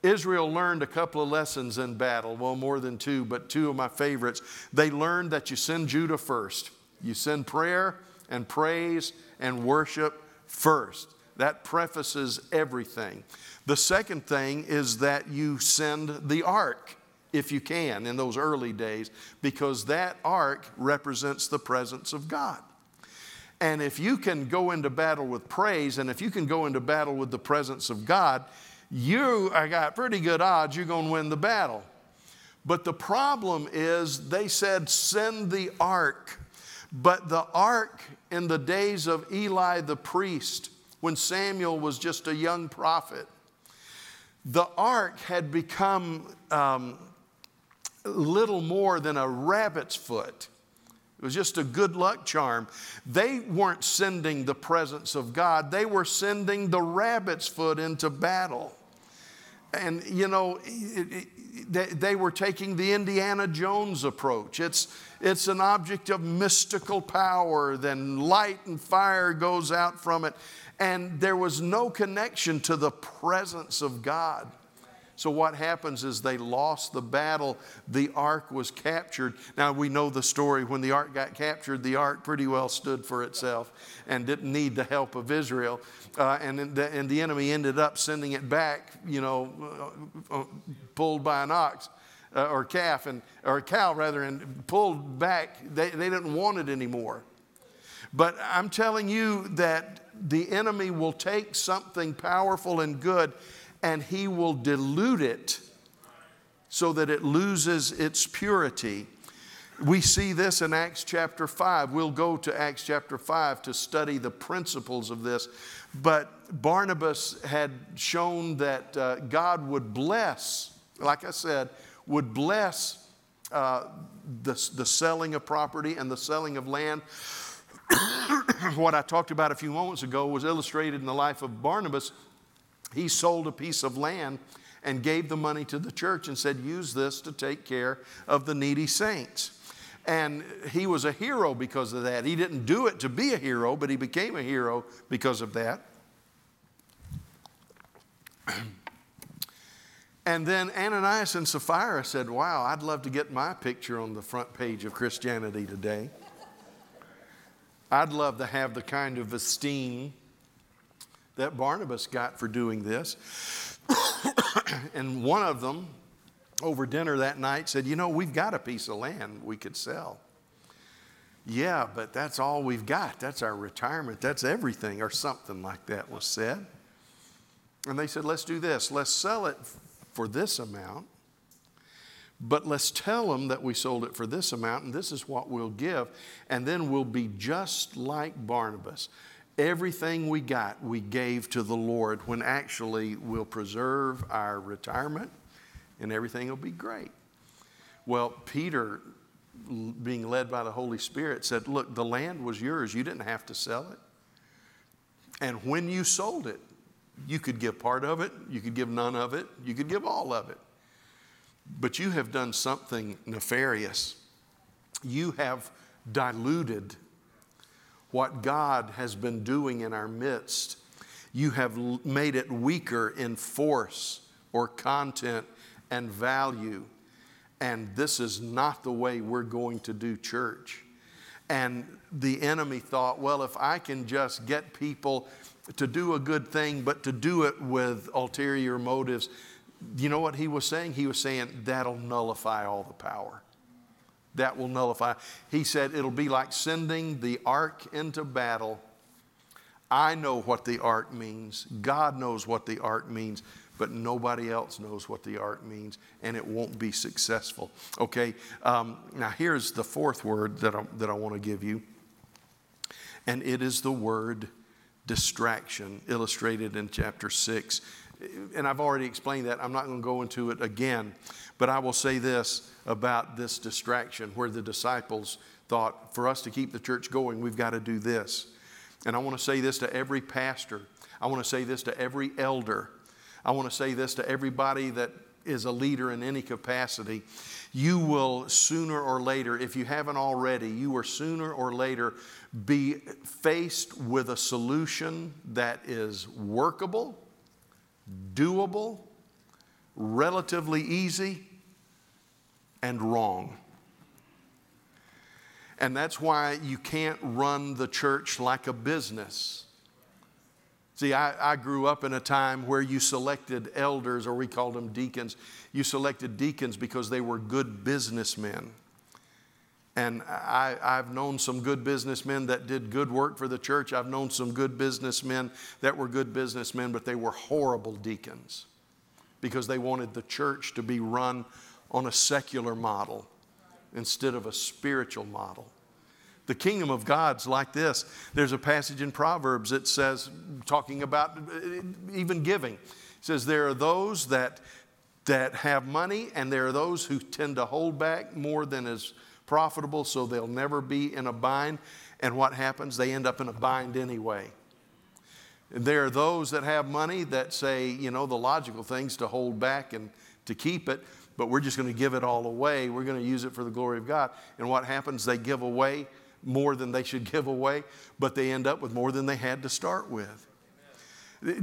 Israel learned a couple of lessons in battle, well, more than two, but two of my favorites. They learned that you send Judah first. You send prayer and praise and worship first. That prefaces everything. The second thing is that you send the ark if you can in those early days, because that ark represents the presence of God. And if you can go into battle with praise, and if you can go into battle with the presence of God, you I got pretty good odds you're going to win the battle. But the problem is they said, send the ark. But the ark in the days of Eli the priest, when Samuel was just a young prophet, the ark had become um, little more than a rabbit's foot. It was just a good luck charm. They weren't sending the presence of God, they were sending the rabbit's foot into battle. And, you know, it, it, they, they were taking the Indiana Jones approach. It's, it's an object of mystical power, then light and fire goes out from it. And there was no connection to the presence of God. So, what happens is they lost the battle. The ark was captured. Now, we know the story. When the ark got captured, the ark pretty well stood for itself and didn't need the help of Israel. Uh, and, the, and the enemy ended up sending it back, you know, uh, uh, pulled by an ox. Uh, or calf and or a cow rather and pulled back they, they didn't want it anymore but i'm telling you that the enemy will take something powerful and good and he will dilute it so that it loses its purity. We see this in Acts chapter 5. We'll go to Acts chapter 5 to study the principles of this. But Barnabas had shown that uh, God would bless, like I said, would bless uh, the, the selling of property and the selling of land. what I talked about a few moments ago was illustrated in the life of Barnabas he sold a piece of land and gave the money to the church and said, Use this to take care of the needy saints. And he was a hero because of that. He didn't do it to be a hero, but he became a hero because of that. And then Ananias and Sapphira said, Wow, I'd love to get my picture on the front page of Christianity today. I'd love to have the kind of esteem that Barnabas got for doing this. and one of them, over dinner that night, said, You know, we've got a piece of land we could sell. Yeah, but that's all we've got. That's our retirement. That's everything, or something like that was said. And they said, Let's do this. Let's sell it for this amount, but let's tell them that we sold it for this amount, and this is what we'll give. And then we'll be just like Barnabas. Everything we got, we gave to the Lord when actually we'll preserve our retirement and everything will be great. Well, Peter, being led by the Holy Spirit, said, Look, the land was yours. You didn't have to sell it. And when you sold it, you could give part of it, you could give none of it, you could give all of it. But you have done something nefarious. You have diluted what God has been doing in our midst. You have made it weaker in force or content and value. And this is not the way we're going to do church. And the enemy thought, well, if I can just get people to do a good thing, but to do it with ulterior motives, you know what he was saying? He was saying that'll nullify all the power that will nullify. He said it'll be like sending the ark into battle. I know what the ark means. God knows what the ark means, but nobody else knows what the ark means, and it won't be successful. Okay, um, now here's the fourth word that I, that I want to give you, and it is the word distraction, illustrated in chapter 6. And I've already explained that. I'm not going to go into it again, but I will say this about this distraction where the disciples thought, for us to keep the church going, we've got to do this. And I want to say this to every pastor. I want to say this to every elder. I want to say this to everybody that is a leader in any capacity. You will sooner or later, if you haven't already, you will sooner or later be faced with a solution that is workable, doable, relatively easy, and wrong. And that's why you can't run the church like a business. See, I, I, grew up in a time where you selected elders, or we called them deacons. You selected deacons because they were good businessmen. And I, have known some good businessmen that did good work for the church. I've known some good businessmen that were good businessmen, but they were horrible deacons because they wanted the church to be run on a secular model instead of a spiritual model. The kingdom of God's like this. There's a passage in Proverbs that says, talking about uh, even giving, it says, There are those that, that have money, and there are those who tend to hold back more than is profitable, so they'll never be in a bind. And what happens? They end up in a bind anyway. There are those that have money that say, you know, the logical things to hold back and to keep it, but we're just going to give it all away. We're going to use it for the glory of God. And what happens? They give away more than they should give away, but they end up with more than they had to start with.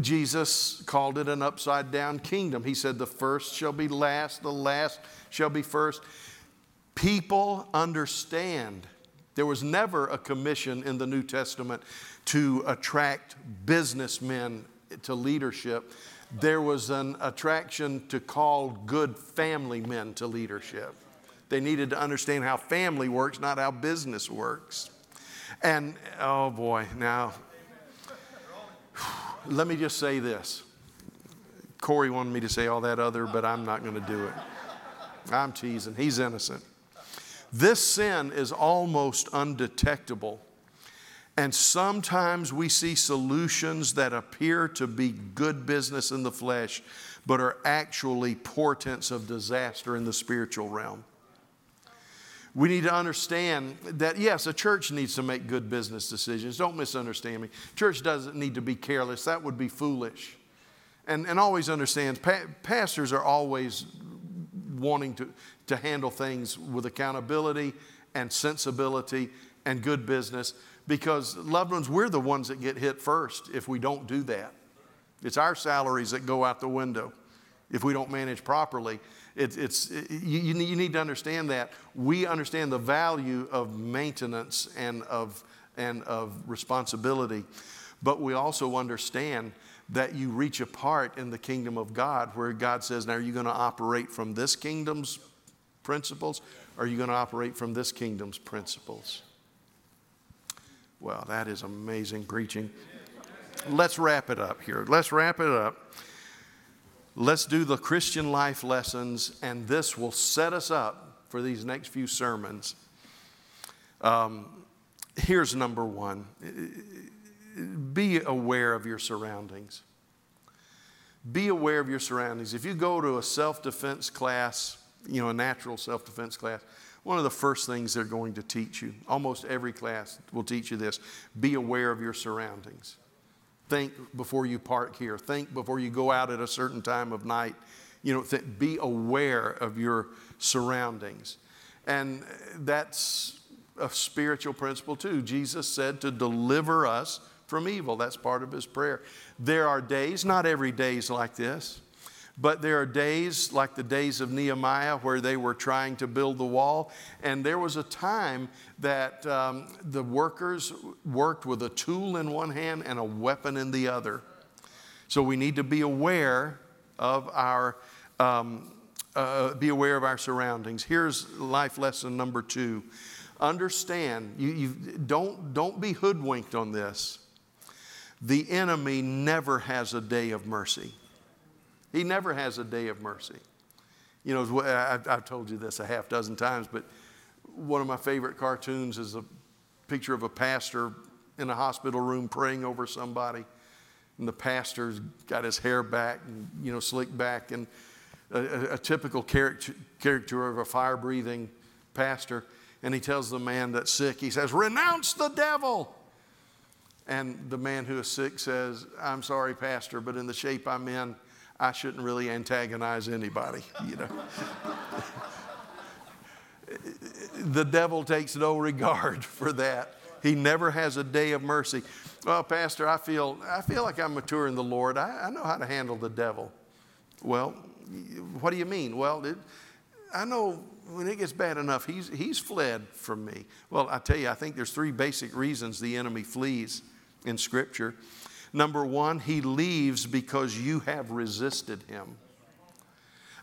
Jesus called it an upside down kingdom. He said, The first shall be last, the last shall be first. People understand. There was never a commission in the New Testament to attract businessmen to leadership. There was an attraction to call good family men to leadership. They needed to understand how family works, not how business works. And oh boy, now, let me just say this. Corey wanted me to say all that other, but I'm not going to do it. I'm teasing. He's innocent. This sin is almost undetectable. And sometimes we see solutions that appear to be good business in the flesh, but are actually portents of disaster in the spiritual realm we need to understand that, yes, a church needs to make good business decisions. Don't misunderstand me. Church doesn't need to be careless, that would be foolish. And, and always understands, pa- pastors are always wanting to, to handle things with accountability and sensibility and good business because, loved ones, we're the ones that get hit first if we don't do that. It's our salaries that go out the window if we don't manage properly. It, it's, it, you, you need to understand that. We understand the value of maintenance and of, and of responsibility, but we also understand that you reach a part in the kingdom of God where God says, Now, are you going to operate from this kingdom's principles or are you going to operate from this kingdom's principles? Well, that is amazing preaching. Let's wrap it up here. Let's wrap it up. Let's do the Christian life lessons, and this will set us up for these next few sermons. Um, here's number one be aware of your surroundings. Be aware of your surroundings. If you go to a self defense class, you know, a natural self defense class, one of the first things they're going to teach you, almost every class will teach you this be aware of your surroundings. Think before you park here. Think before you go out at a certain time of night. You know, th- be aware of your surroundings. And that's a spiritual principle too. Jesus said to deliver us from evil. That's part of his prayer. There are days, not every day is like this. But there are days like the days of Nehemiah where they were trying to build the wall. And there was a time that um, the workers worked with a tool in one hand and a weapon in the other. So we need to be aware of our. Um, uh, be aware of our surroundings. Here's life lesson number two. Understand, you, you, don't, don't be hoodwinked on this. The enemy never has a day of mercy. He never has a day of mercy. You know, I've told you this a half dozen times, but one of my favorite cartoons is a picture of a pastor in a hospital room praying over somebody. And the pastor's got his hair back, and, you know, slicked back, and a, a typical character, character of a fire breathing pastor. And he tells the man that's sick, he says, Renounce the devil. And the man who is sick says, I'm sorry, Pastor, but in the shape I'm in, I shouldn't really antagonize anybody, you know. the devil takes no regard for that. He never has a day of mercy. Well, Pastor, I feel, I feel like I'm mature in the Lord. I, I know how to handle the devil. Well, what do you mean? Well, it, I know when it gets bad enough, he's, he's fled from me. Well, I tell you, I think there's three basic reasons the enemy flees in Scripture. Number one, he leaves because you have resisted him.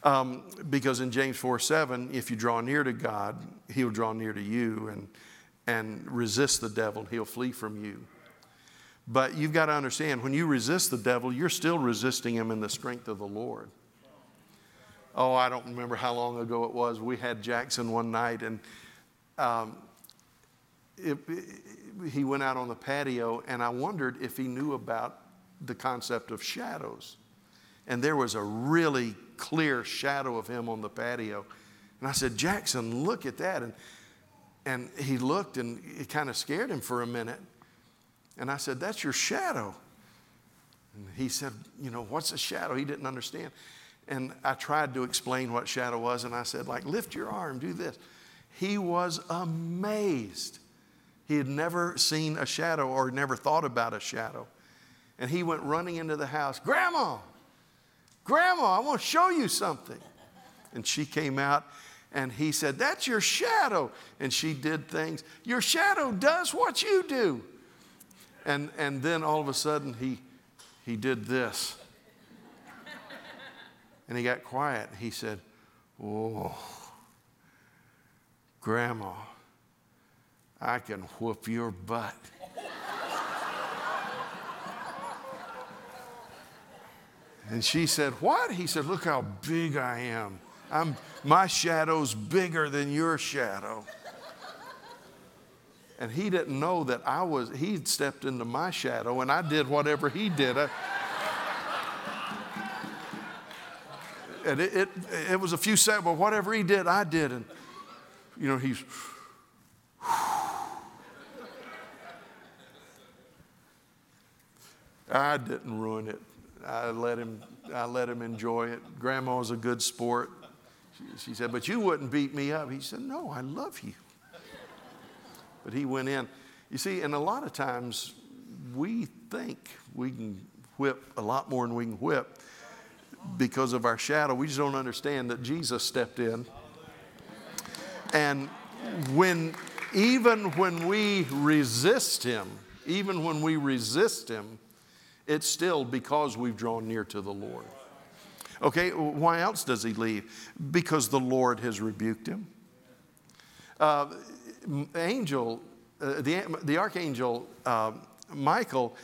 Um, because in James 4 7, if you draw near to God, he'll draw near to you and, and resist the devil, and he'll flee from you. But you've got to understand when you resist the devil, you're still resisting him in the strength of the Lord. Oh, I don't remember how long ago it was. We had Jackson one night, and um, it, he went out on the patio, and I wondered if he knew about the concept of shadows. And there was a really clear shadow of him on the patio. And I said, Jackson, look at that. And, and he looked, and it kind of scared him for a minute. And I said, That's your shadow. And he said, You know, what's a shadow? He didn't understand. And I tried to explain what shadow was, and I said, like, lift your arm, do this. He was amazed. He had never seen a shadow or never thought about a shadow. And he went running into the house, Grandma, Grandma, I want to show you something. And she came out and he said, That's your shadow. And she did things. Your shadow does what you do. And, and then all of a sudden he, he did this. And he got quiet. He said, Oh, Grandma, I can whoop your butt. and she said, What? He said, Look how big I am. I'm, my shadow's bigger than your shadow. And he didn't know that I was, he'd stepped into my shadow and I did whatever he did. I, and it, it, it, was a few seconds, but whatever he did, I did. And, you know, he's, I didn't ruin it. I let him, I let him enjoy it. Grandma was a good sport. She, she said, But you wouldn't beat me up. He said, No, I love you. But he went in. You see, and a lot of times we think we can whip a lot more than we can whip because of our shadow. We just don't understand that Jesus stepped in. And when, even when we resist him, even when we resist him, it's still because we've drawn near to the Lord. Okay, why else does he leave? Because the Lord has rebuked him. Uh, angel, uh, the, the archangel uh, Michael,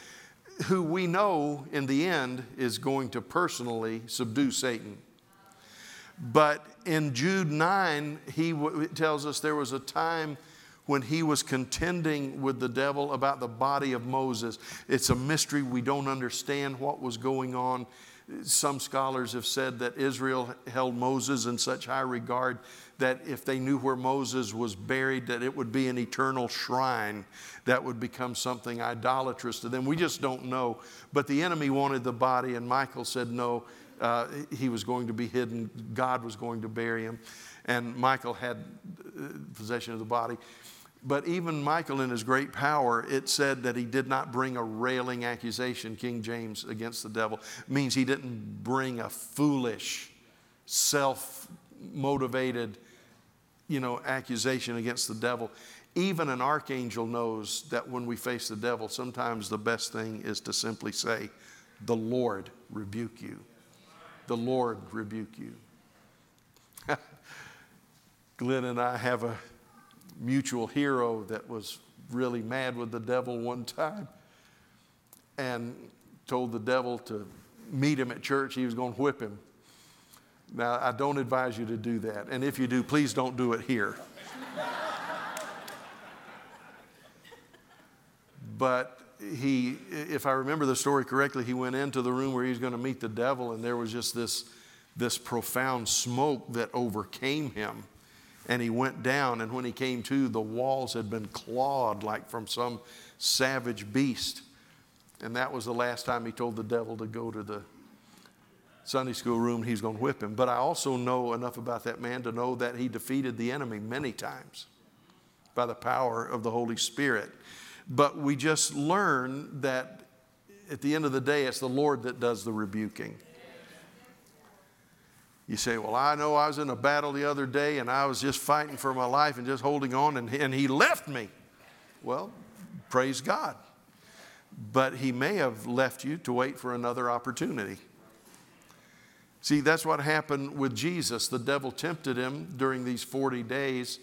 who we know in the end is going to personally subdue Satan. But in Jude 9, he w- tells us there was a time when he was contending with the devil about the body of Moses. It's a mystery. We don't understand what was going on. Some scholars have said that Israel held Moses in such high regard that if they knew where Moses was buried, that it would be an eternal shrine that would become something idolatrous to them. We just don't know. But the enemy wanted the body, and Michael said no, uh, he was going to be hidden. God was going to bury him. And Michael had uh, possession of the body. But even Michael, in his great power, it said that he did not bring a railing accusation, King James, against the devil. It means he didn't bring a foolish, self motivated, you know, accusation against the devil. Even an archangel knows that when we face the devil, sometimes the best thing is to simply say, The Lord rebuke you. The Lord rebuke you. Glenn and I have a mutual hero that was really mad with the devil one time and told the devil to meet him at church. He was going to whip him. Now, I don't advise you to do that. And if you do, please don't do it here. but he, if I remember the story correctly, he went into the room where he was going to meet the devil, and there was just this, this profound smoke that overcame him and he went down. And when he came to, the walls had been clawed like from some savage beast. And that was the last time he told the devil to go to the Sunday school room. He's going to whip him. But I also know enough about that man to know that he defeated the enemy many times by the power of the Holy Spirit. But we just learn that at the end of the day, it's the Lord that does the rebuking. You say, Well, I know I was in a battle the other day and I was just fighting for my life and just holding on and, and he left me. Well, praise God. but he may have left you to wait for another opportunity. See, that's what happened with Jesus. The devil tempted him during these 40 days,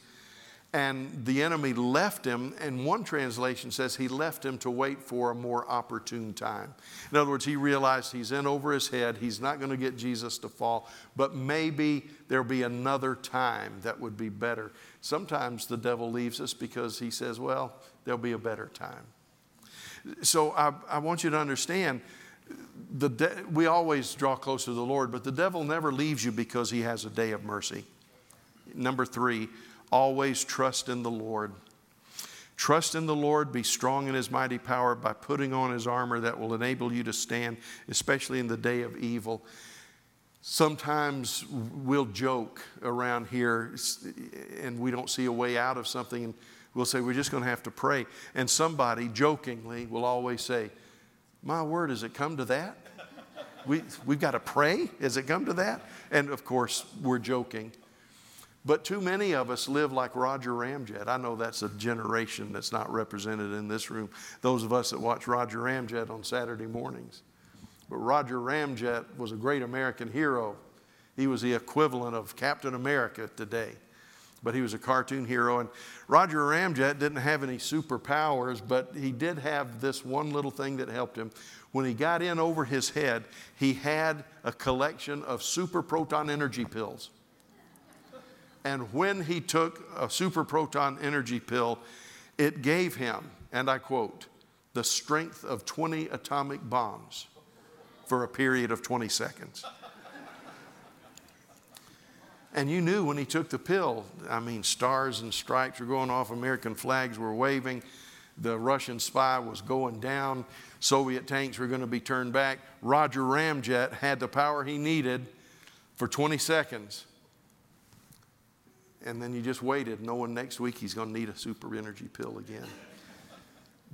and the enemy left him. And one translation says he left him to wait for a more opportune time. In other words, he realized he's in over his head. He's not going to get Jesus to fall, but maybe there'll be another time that would be better. Sometimes the devil leaves us because he says, well, there'll be a better time. So I, I want you to understand de- we always draw closer to the Lord, but the devil never leaves you because he has a day of mercy. Number three, always trust in the Lord. Trust in the Lord, be strong in his mighty power by putting on his armor that will enable you to stand, especially in the day of evil. Sometimes we'll joke around here and we don't see a way out of something, and we'll say, We're just going to have to pray. And somebody jokingly will always say, My word, has it come to that? We, we've got to pray? Has it come to that? And of course, we're joking. But too many of us live like Roger Ramjet. I know that's a generation that's not represented in this room. Those of us that watch Roger Ramjet on Saturday mornings. But Roger Ramjet was a great American hero. He was the equivalent of Captain America today. But he was a cartoon hero. And Roger Ramjet didn't have any superpowers, but he did have this one little thing that helped him. When he got in over his head, he had a collection of super proton energy pills. And when he took a super proton energy pill, it gave him, and I quote, the strength of 20 atomic bombs for a period of 20 seconds. And you knew when he took the pill, I mean, stars and stripes were going off, American flags were waving, the Russian spy was going down, Soviet tanks were going to be turned back. Roger Ramjet had the power he needed for 20 seconds and then you just waited, knowing next week he's going to need a super energy pill again.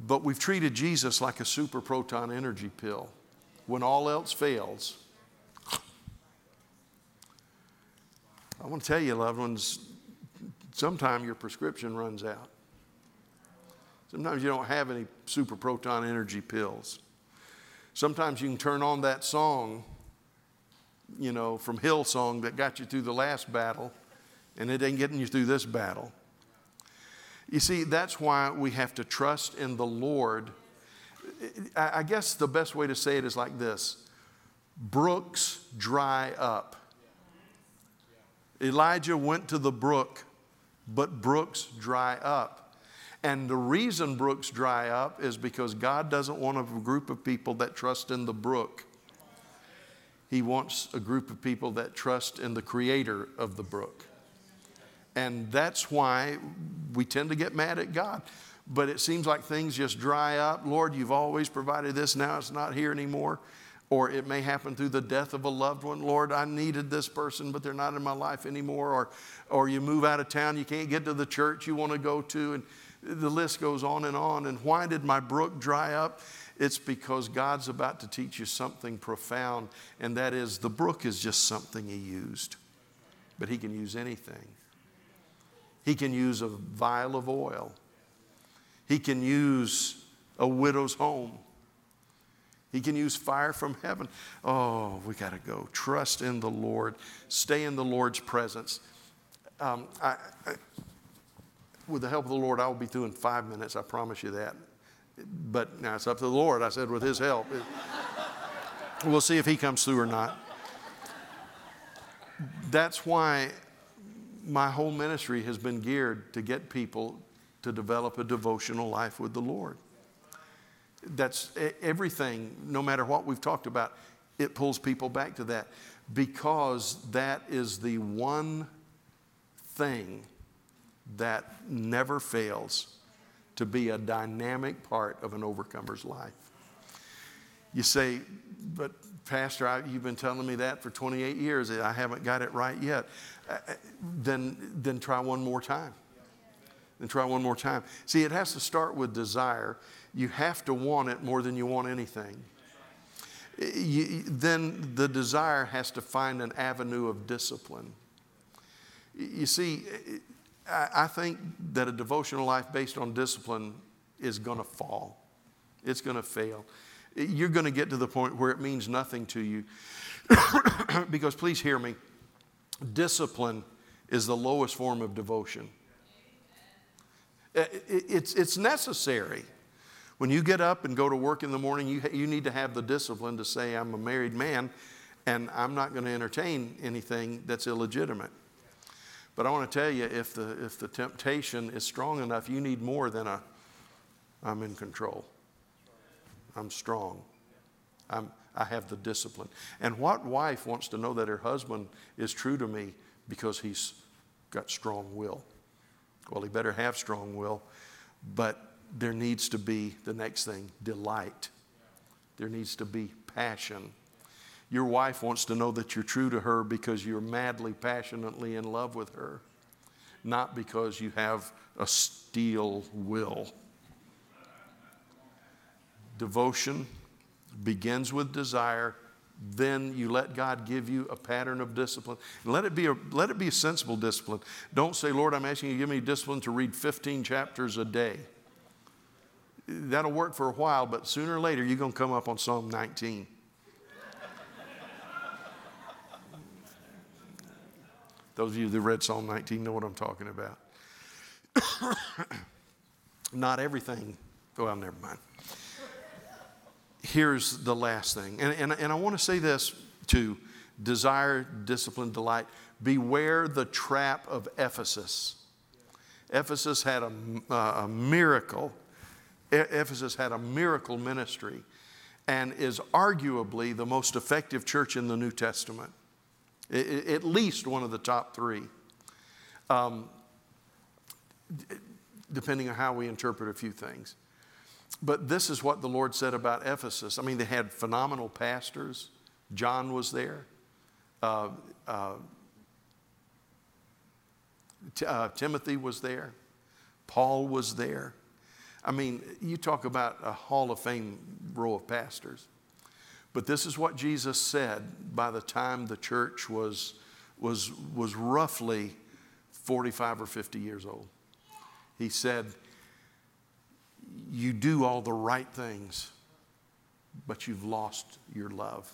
But we've treated Jesus like a super proton energy pill. When all else fails, I want to tell you, loved ones, sometime your prescription runs out. Sometimes you don't have any super proton energy pills. Sometimes you can turn on that song, you know, from Hillsong that got you through the last battle and it ain't getting you through this battle. You see, that's why we have to trust in the Lord. I guess the best way to say it is like this brooks dry up. Elijah went to the brook, but brooks dry up. And the reason brooks dry up is because God doesn't want a group of people that trust in the brook. He wants a group of people that trust in the creator of the brook. And that's why we tend to get mad at God. But it seems like things just dry up. Lord, you've always provided this, now it's not here anymore. Or it may happen through the death of a loved one. Lord, I needed this person, but they're not in my life anymore. Or, or you move out of town, you can't get to the church you want to go to. And the list goes on and on. And why did my brook dry up? It's because God's about to teach you something profound, and that is the brook is just something He used, but He can use anything. He can use a vial of oil. He can use a widow's home. He can use fire from heaven. Oh, we got to go. Trust in the Lord. Stay in the Lord's presence. Um, I, I, with the help of the Lord, I will be through in five minutes. I promise you that. But now it's up to the Lord. I said, with His help. we'll see if He comes through or not. That's why my whole ministry has been geared to get people to develop a devotional life with the Lord. That's everything, no matter what we've talked about, it pulls people back to that because that is the one thing that never fails to be a dynamic part of an overcomer's life. You say, but Pastor, I, you've been telling me that for 28 years. I haven't got it right yet. Uh, uh, then, then try one more time. Then try one more time. See, it has to start with desire. You have to want it more than you want anything. You, then the desire has to find an avenue of discipline. You see, I think that a devotional life based on discipline is going to fall. It's going to fail. You're going to get to the point where it means nothing to you. because please hear me discipline is the lowest form of devotion. It's, it's necessary. When you get up and go to work in the morning, you, you need to have the discipline to say, I'm a married man and I'm not going to entertain anything that's illegitimate. But I want to tell you if the, if the temptation is strong enough, you need more than a, I'm in control. I'm strong. I'm, I have the discipline. And what wife wants to know that her husband is true to me because he's got strong will? Well, he better have strong will, but there needs to be the next thing delight. There needs to be passion. Your wife wants to know that you're true to her because you're madly, passionately in love with her, not because you have a steel will. Devotion begins with desire, then you let God give you a pattern of discipline. And let it be a, let it be a sensible discipline. Don't say, Lord, I'm asking you to give me discipline to read 15 chapters a day. That'll work for a while, but sooner or later you're going to come up on Psalm 19. Those of you that read Psalm 19 know what I'm talking about. Not everything. Well, never mind. Here's the last thing. And, and, and I want to say this to desire, discipline, delight. Beware the trap of Ephesus. Ephesus had a, uh, a miracle. Ephesus had a miracle ministry and is arguably the most effective church in the New Testament at least one of the top three, um, depending on how we interpret a few things. But this is what the Lord said about Ephesus. I mean, they had phenomenal pastors. John was there. Uh, uh, T- uh, Timothy was there. Paul was there. I mean, you talk about a Hall of Fame row of pastors. But this is what Jesus said by the time the church was, was, was roughly 45 or 50 years old. He said, You do all the right things, but you've lost your love.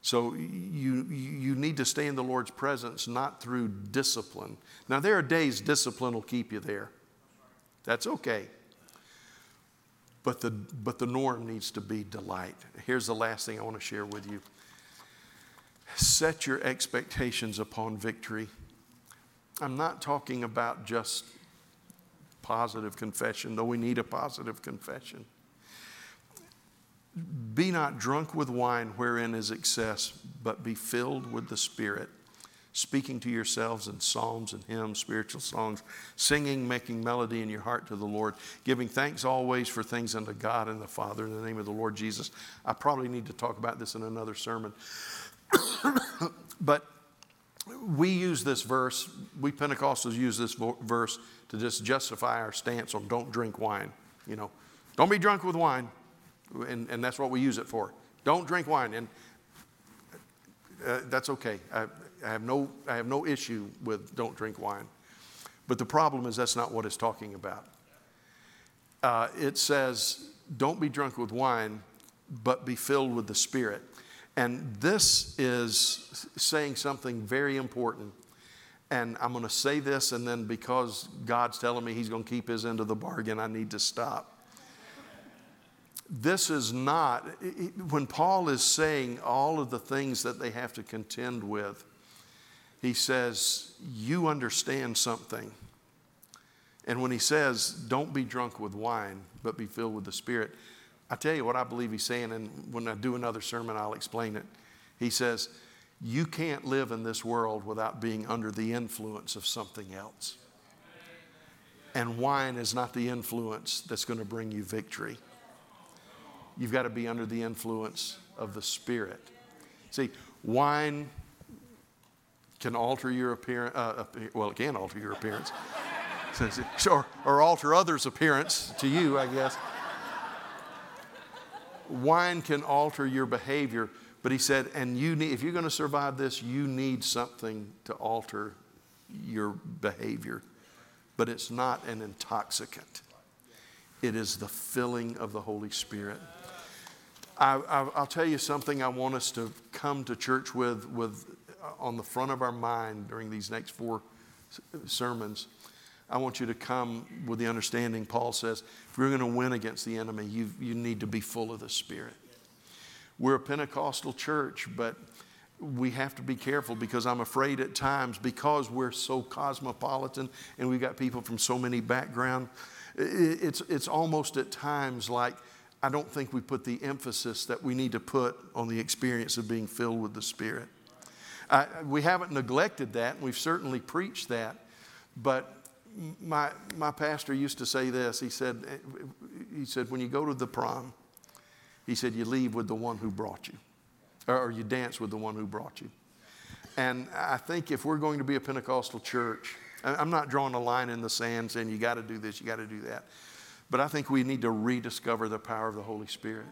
So you, you need to stay in the Lord's presence, not through discipline. Now, there are days discipline will keep you there. That's okay. But the, but the norm needs to be delight. Here's the last thing I want to share with you set your expectations upon victory. I'm not talking about just positive confession, though we need a positive confession. Be not drunk with wine wherein is excess, but be filled with the Spirit speaking to yourselves in psalms and hymns, spiritual songs, singing, making melody in your heart to the Lord, giving thanks always for things unto God and the Father in the name of the Lord Jesus. I probably need to talk about this in another sermon. but we use this verse, we Pentecostals use this verse to just justify our stance on don't drink wine. You know, don't be drunk with wine. And, and that's what we use it for. Don't drink wine. And uh, that's okay. I, I, have no, I have no issue with don't drink wine. But the problem is that's not what it's talking about. Uh, it says, don't be drunk with wine, but be filled with the Spirit. And this is saying something very important. And I'm going to say this, and then because God's telling me He's going to keep His end of the bargain, I need to stop this is not, when Paul is saying all of the things that they have to contend with, he says, You understand something. And when he says, Don't be drunk with wine, but be filled with the Spirit, I tell you what I believe he's saying, and when I do another sermon, I'll explain it. He says, You can't live in this world without being under the influence of something else. And wine is not the influence that's going to bring you victory you've got to be under the influence of the Spirit. See, wine can alter your appearance, uh, well, it can alter your appearance, or, or alter others' appearance to you, I guess. Wine can alter your behavior, but he said, and you need, if you're going to survive this, you need something to alter your behavior. But it's not an intoxicant. it is the filling of the Holy Spirit. I, will tell you something I want us to come to church with, with uh, on the front of our mind during these next four sermons. I want you to come with the understanding Paul says if you're going to win against the enemy, you, you need to be full of the Spirit. We're a Pentecostal church, but we have to be careful because I'm afraid at times, because we're so cosmopolitan and we've got people from so many backgrounds, it's, it's almost at times like I don't think we put the emphasis that we need to put on the experience of being filled with the Spirit. I, we haven't neglected that, we've certainly preached that, but my, my pastor used to say this. He said, he said, when you go to the prom, he said, you leave with the one who brought you, or you dance with the one who brought you. And I think if we're going to be a Pentecostal church, I'm not drawing a line in the sand saying you got to do this, you got to do that. But I think we need to rediscover the power of the Holy Spirit.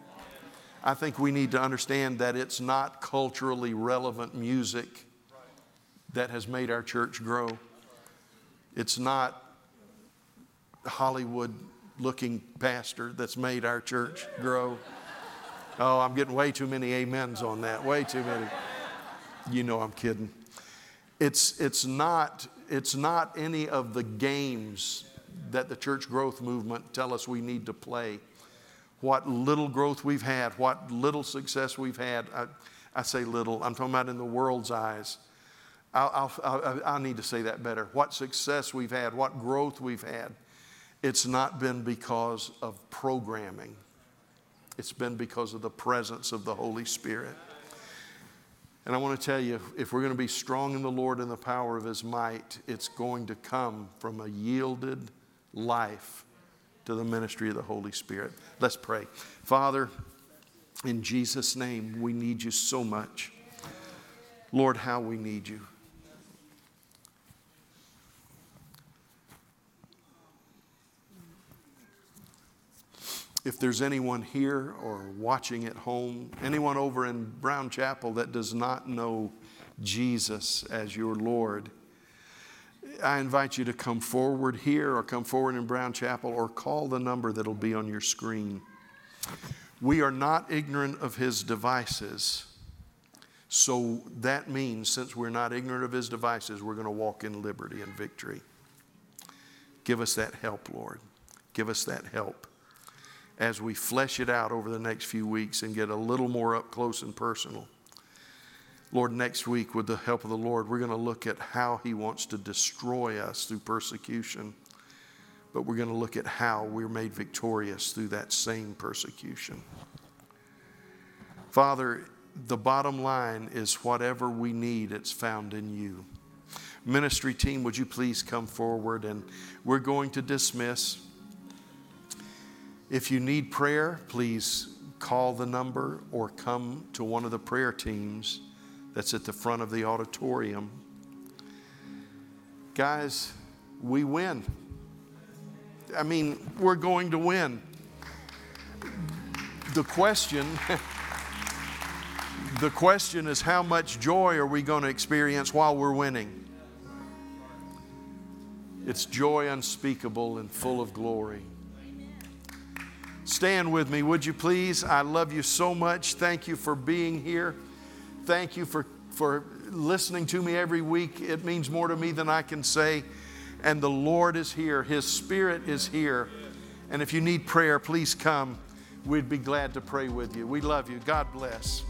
I think we need to understand that it's not culturally relevant music that has made our church grow. It's not Hollywood looking pastor that's made our church grow. Oh, I'm getting way too many amens on that. Way too many. You know I'm kidding. It's, it's, not, it's not any of the games that the church growth movement tell us we need to play. What little growth we've had, what little success we've had. I, I say little, I'm talking about in the world's eyes. I'll, I'll, I'll, need to say that better. What success we've had, what growth we've had. It's not been because of programming. It's been because of the presence of the Holy Spirit. And I want to tell you if we're going to be strong in the Lord and the power of His might, it's going to come from a yielded life to the ministry of the Holy Spirit. Let's pray. Father, in Jesus' name, we need you so much. Lord, how we need you. If there's anyone here or watching at home, anyone over in Brown Chapel that does not know Jesus as your Lord, I invite you to come forward here or come forward in Brown Chapel or call the number that'll be on your screen. We are not ignorant of his devices. So that means, since we're not ignorant of his devices, we're going to walk in liberty and victory. Give us that help, Lord. Give us that help as we flesh it out over the next few weeks and get a little more up close and personal. Lord, next week, with the help of the Lord, we're going to look at how He wants to destroy us through persecution, but we're going to look at how we're made victorious through that same persecution. Father, the bottom line is whatever we need, it's found in you. Ministry team, would you please come forward? And we're going to dismiss. If you need prayer, please call the number or come to one of the prayer teams that's at the front of the auditorium. Guys, we win. I mean, we're going to win. The question the question is how much joy are we going to experience while we're winning? It's joy unspeakable and full of glory. Stand with me, would you please? I love you so much. Thank you for being here. Thank you for, for listening to me every week. It means more to me than I can say. And the Lord is here, His Spirit is here. And if you need prayer, please come. We'd be glad to pray with you. We love you. God bless.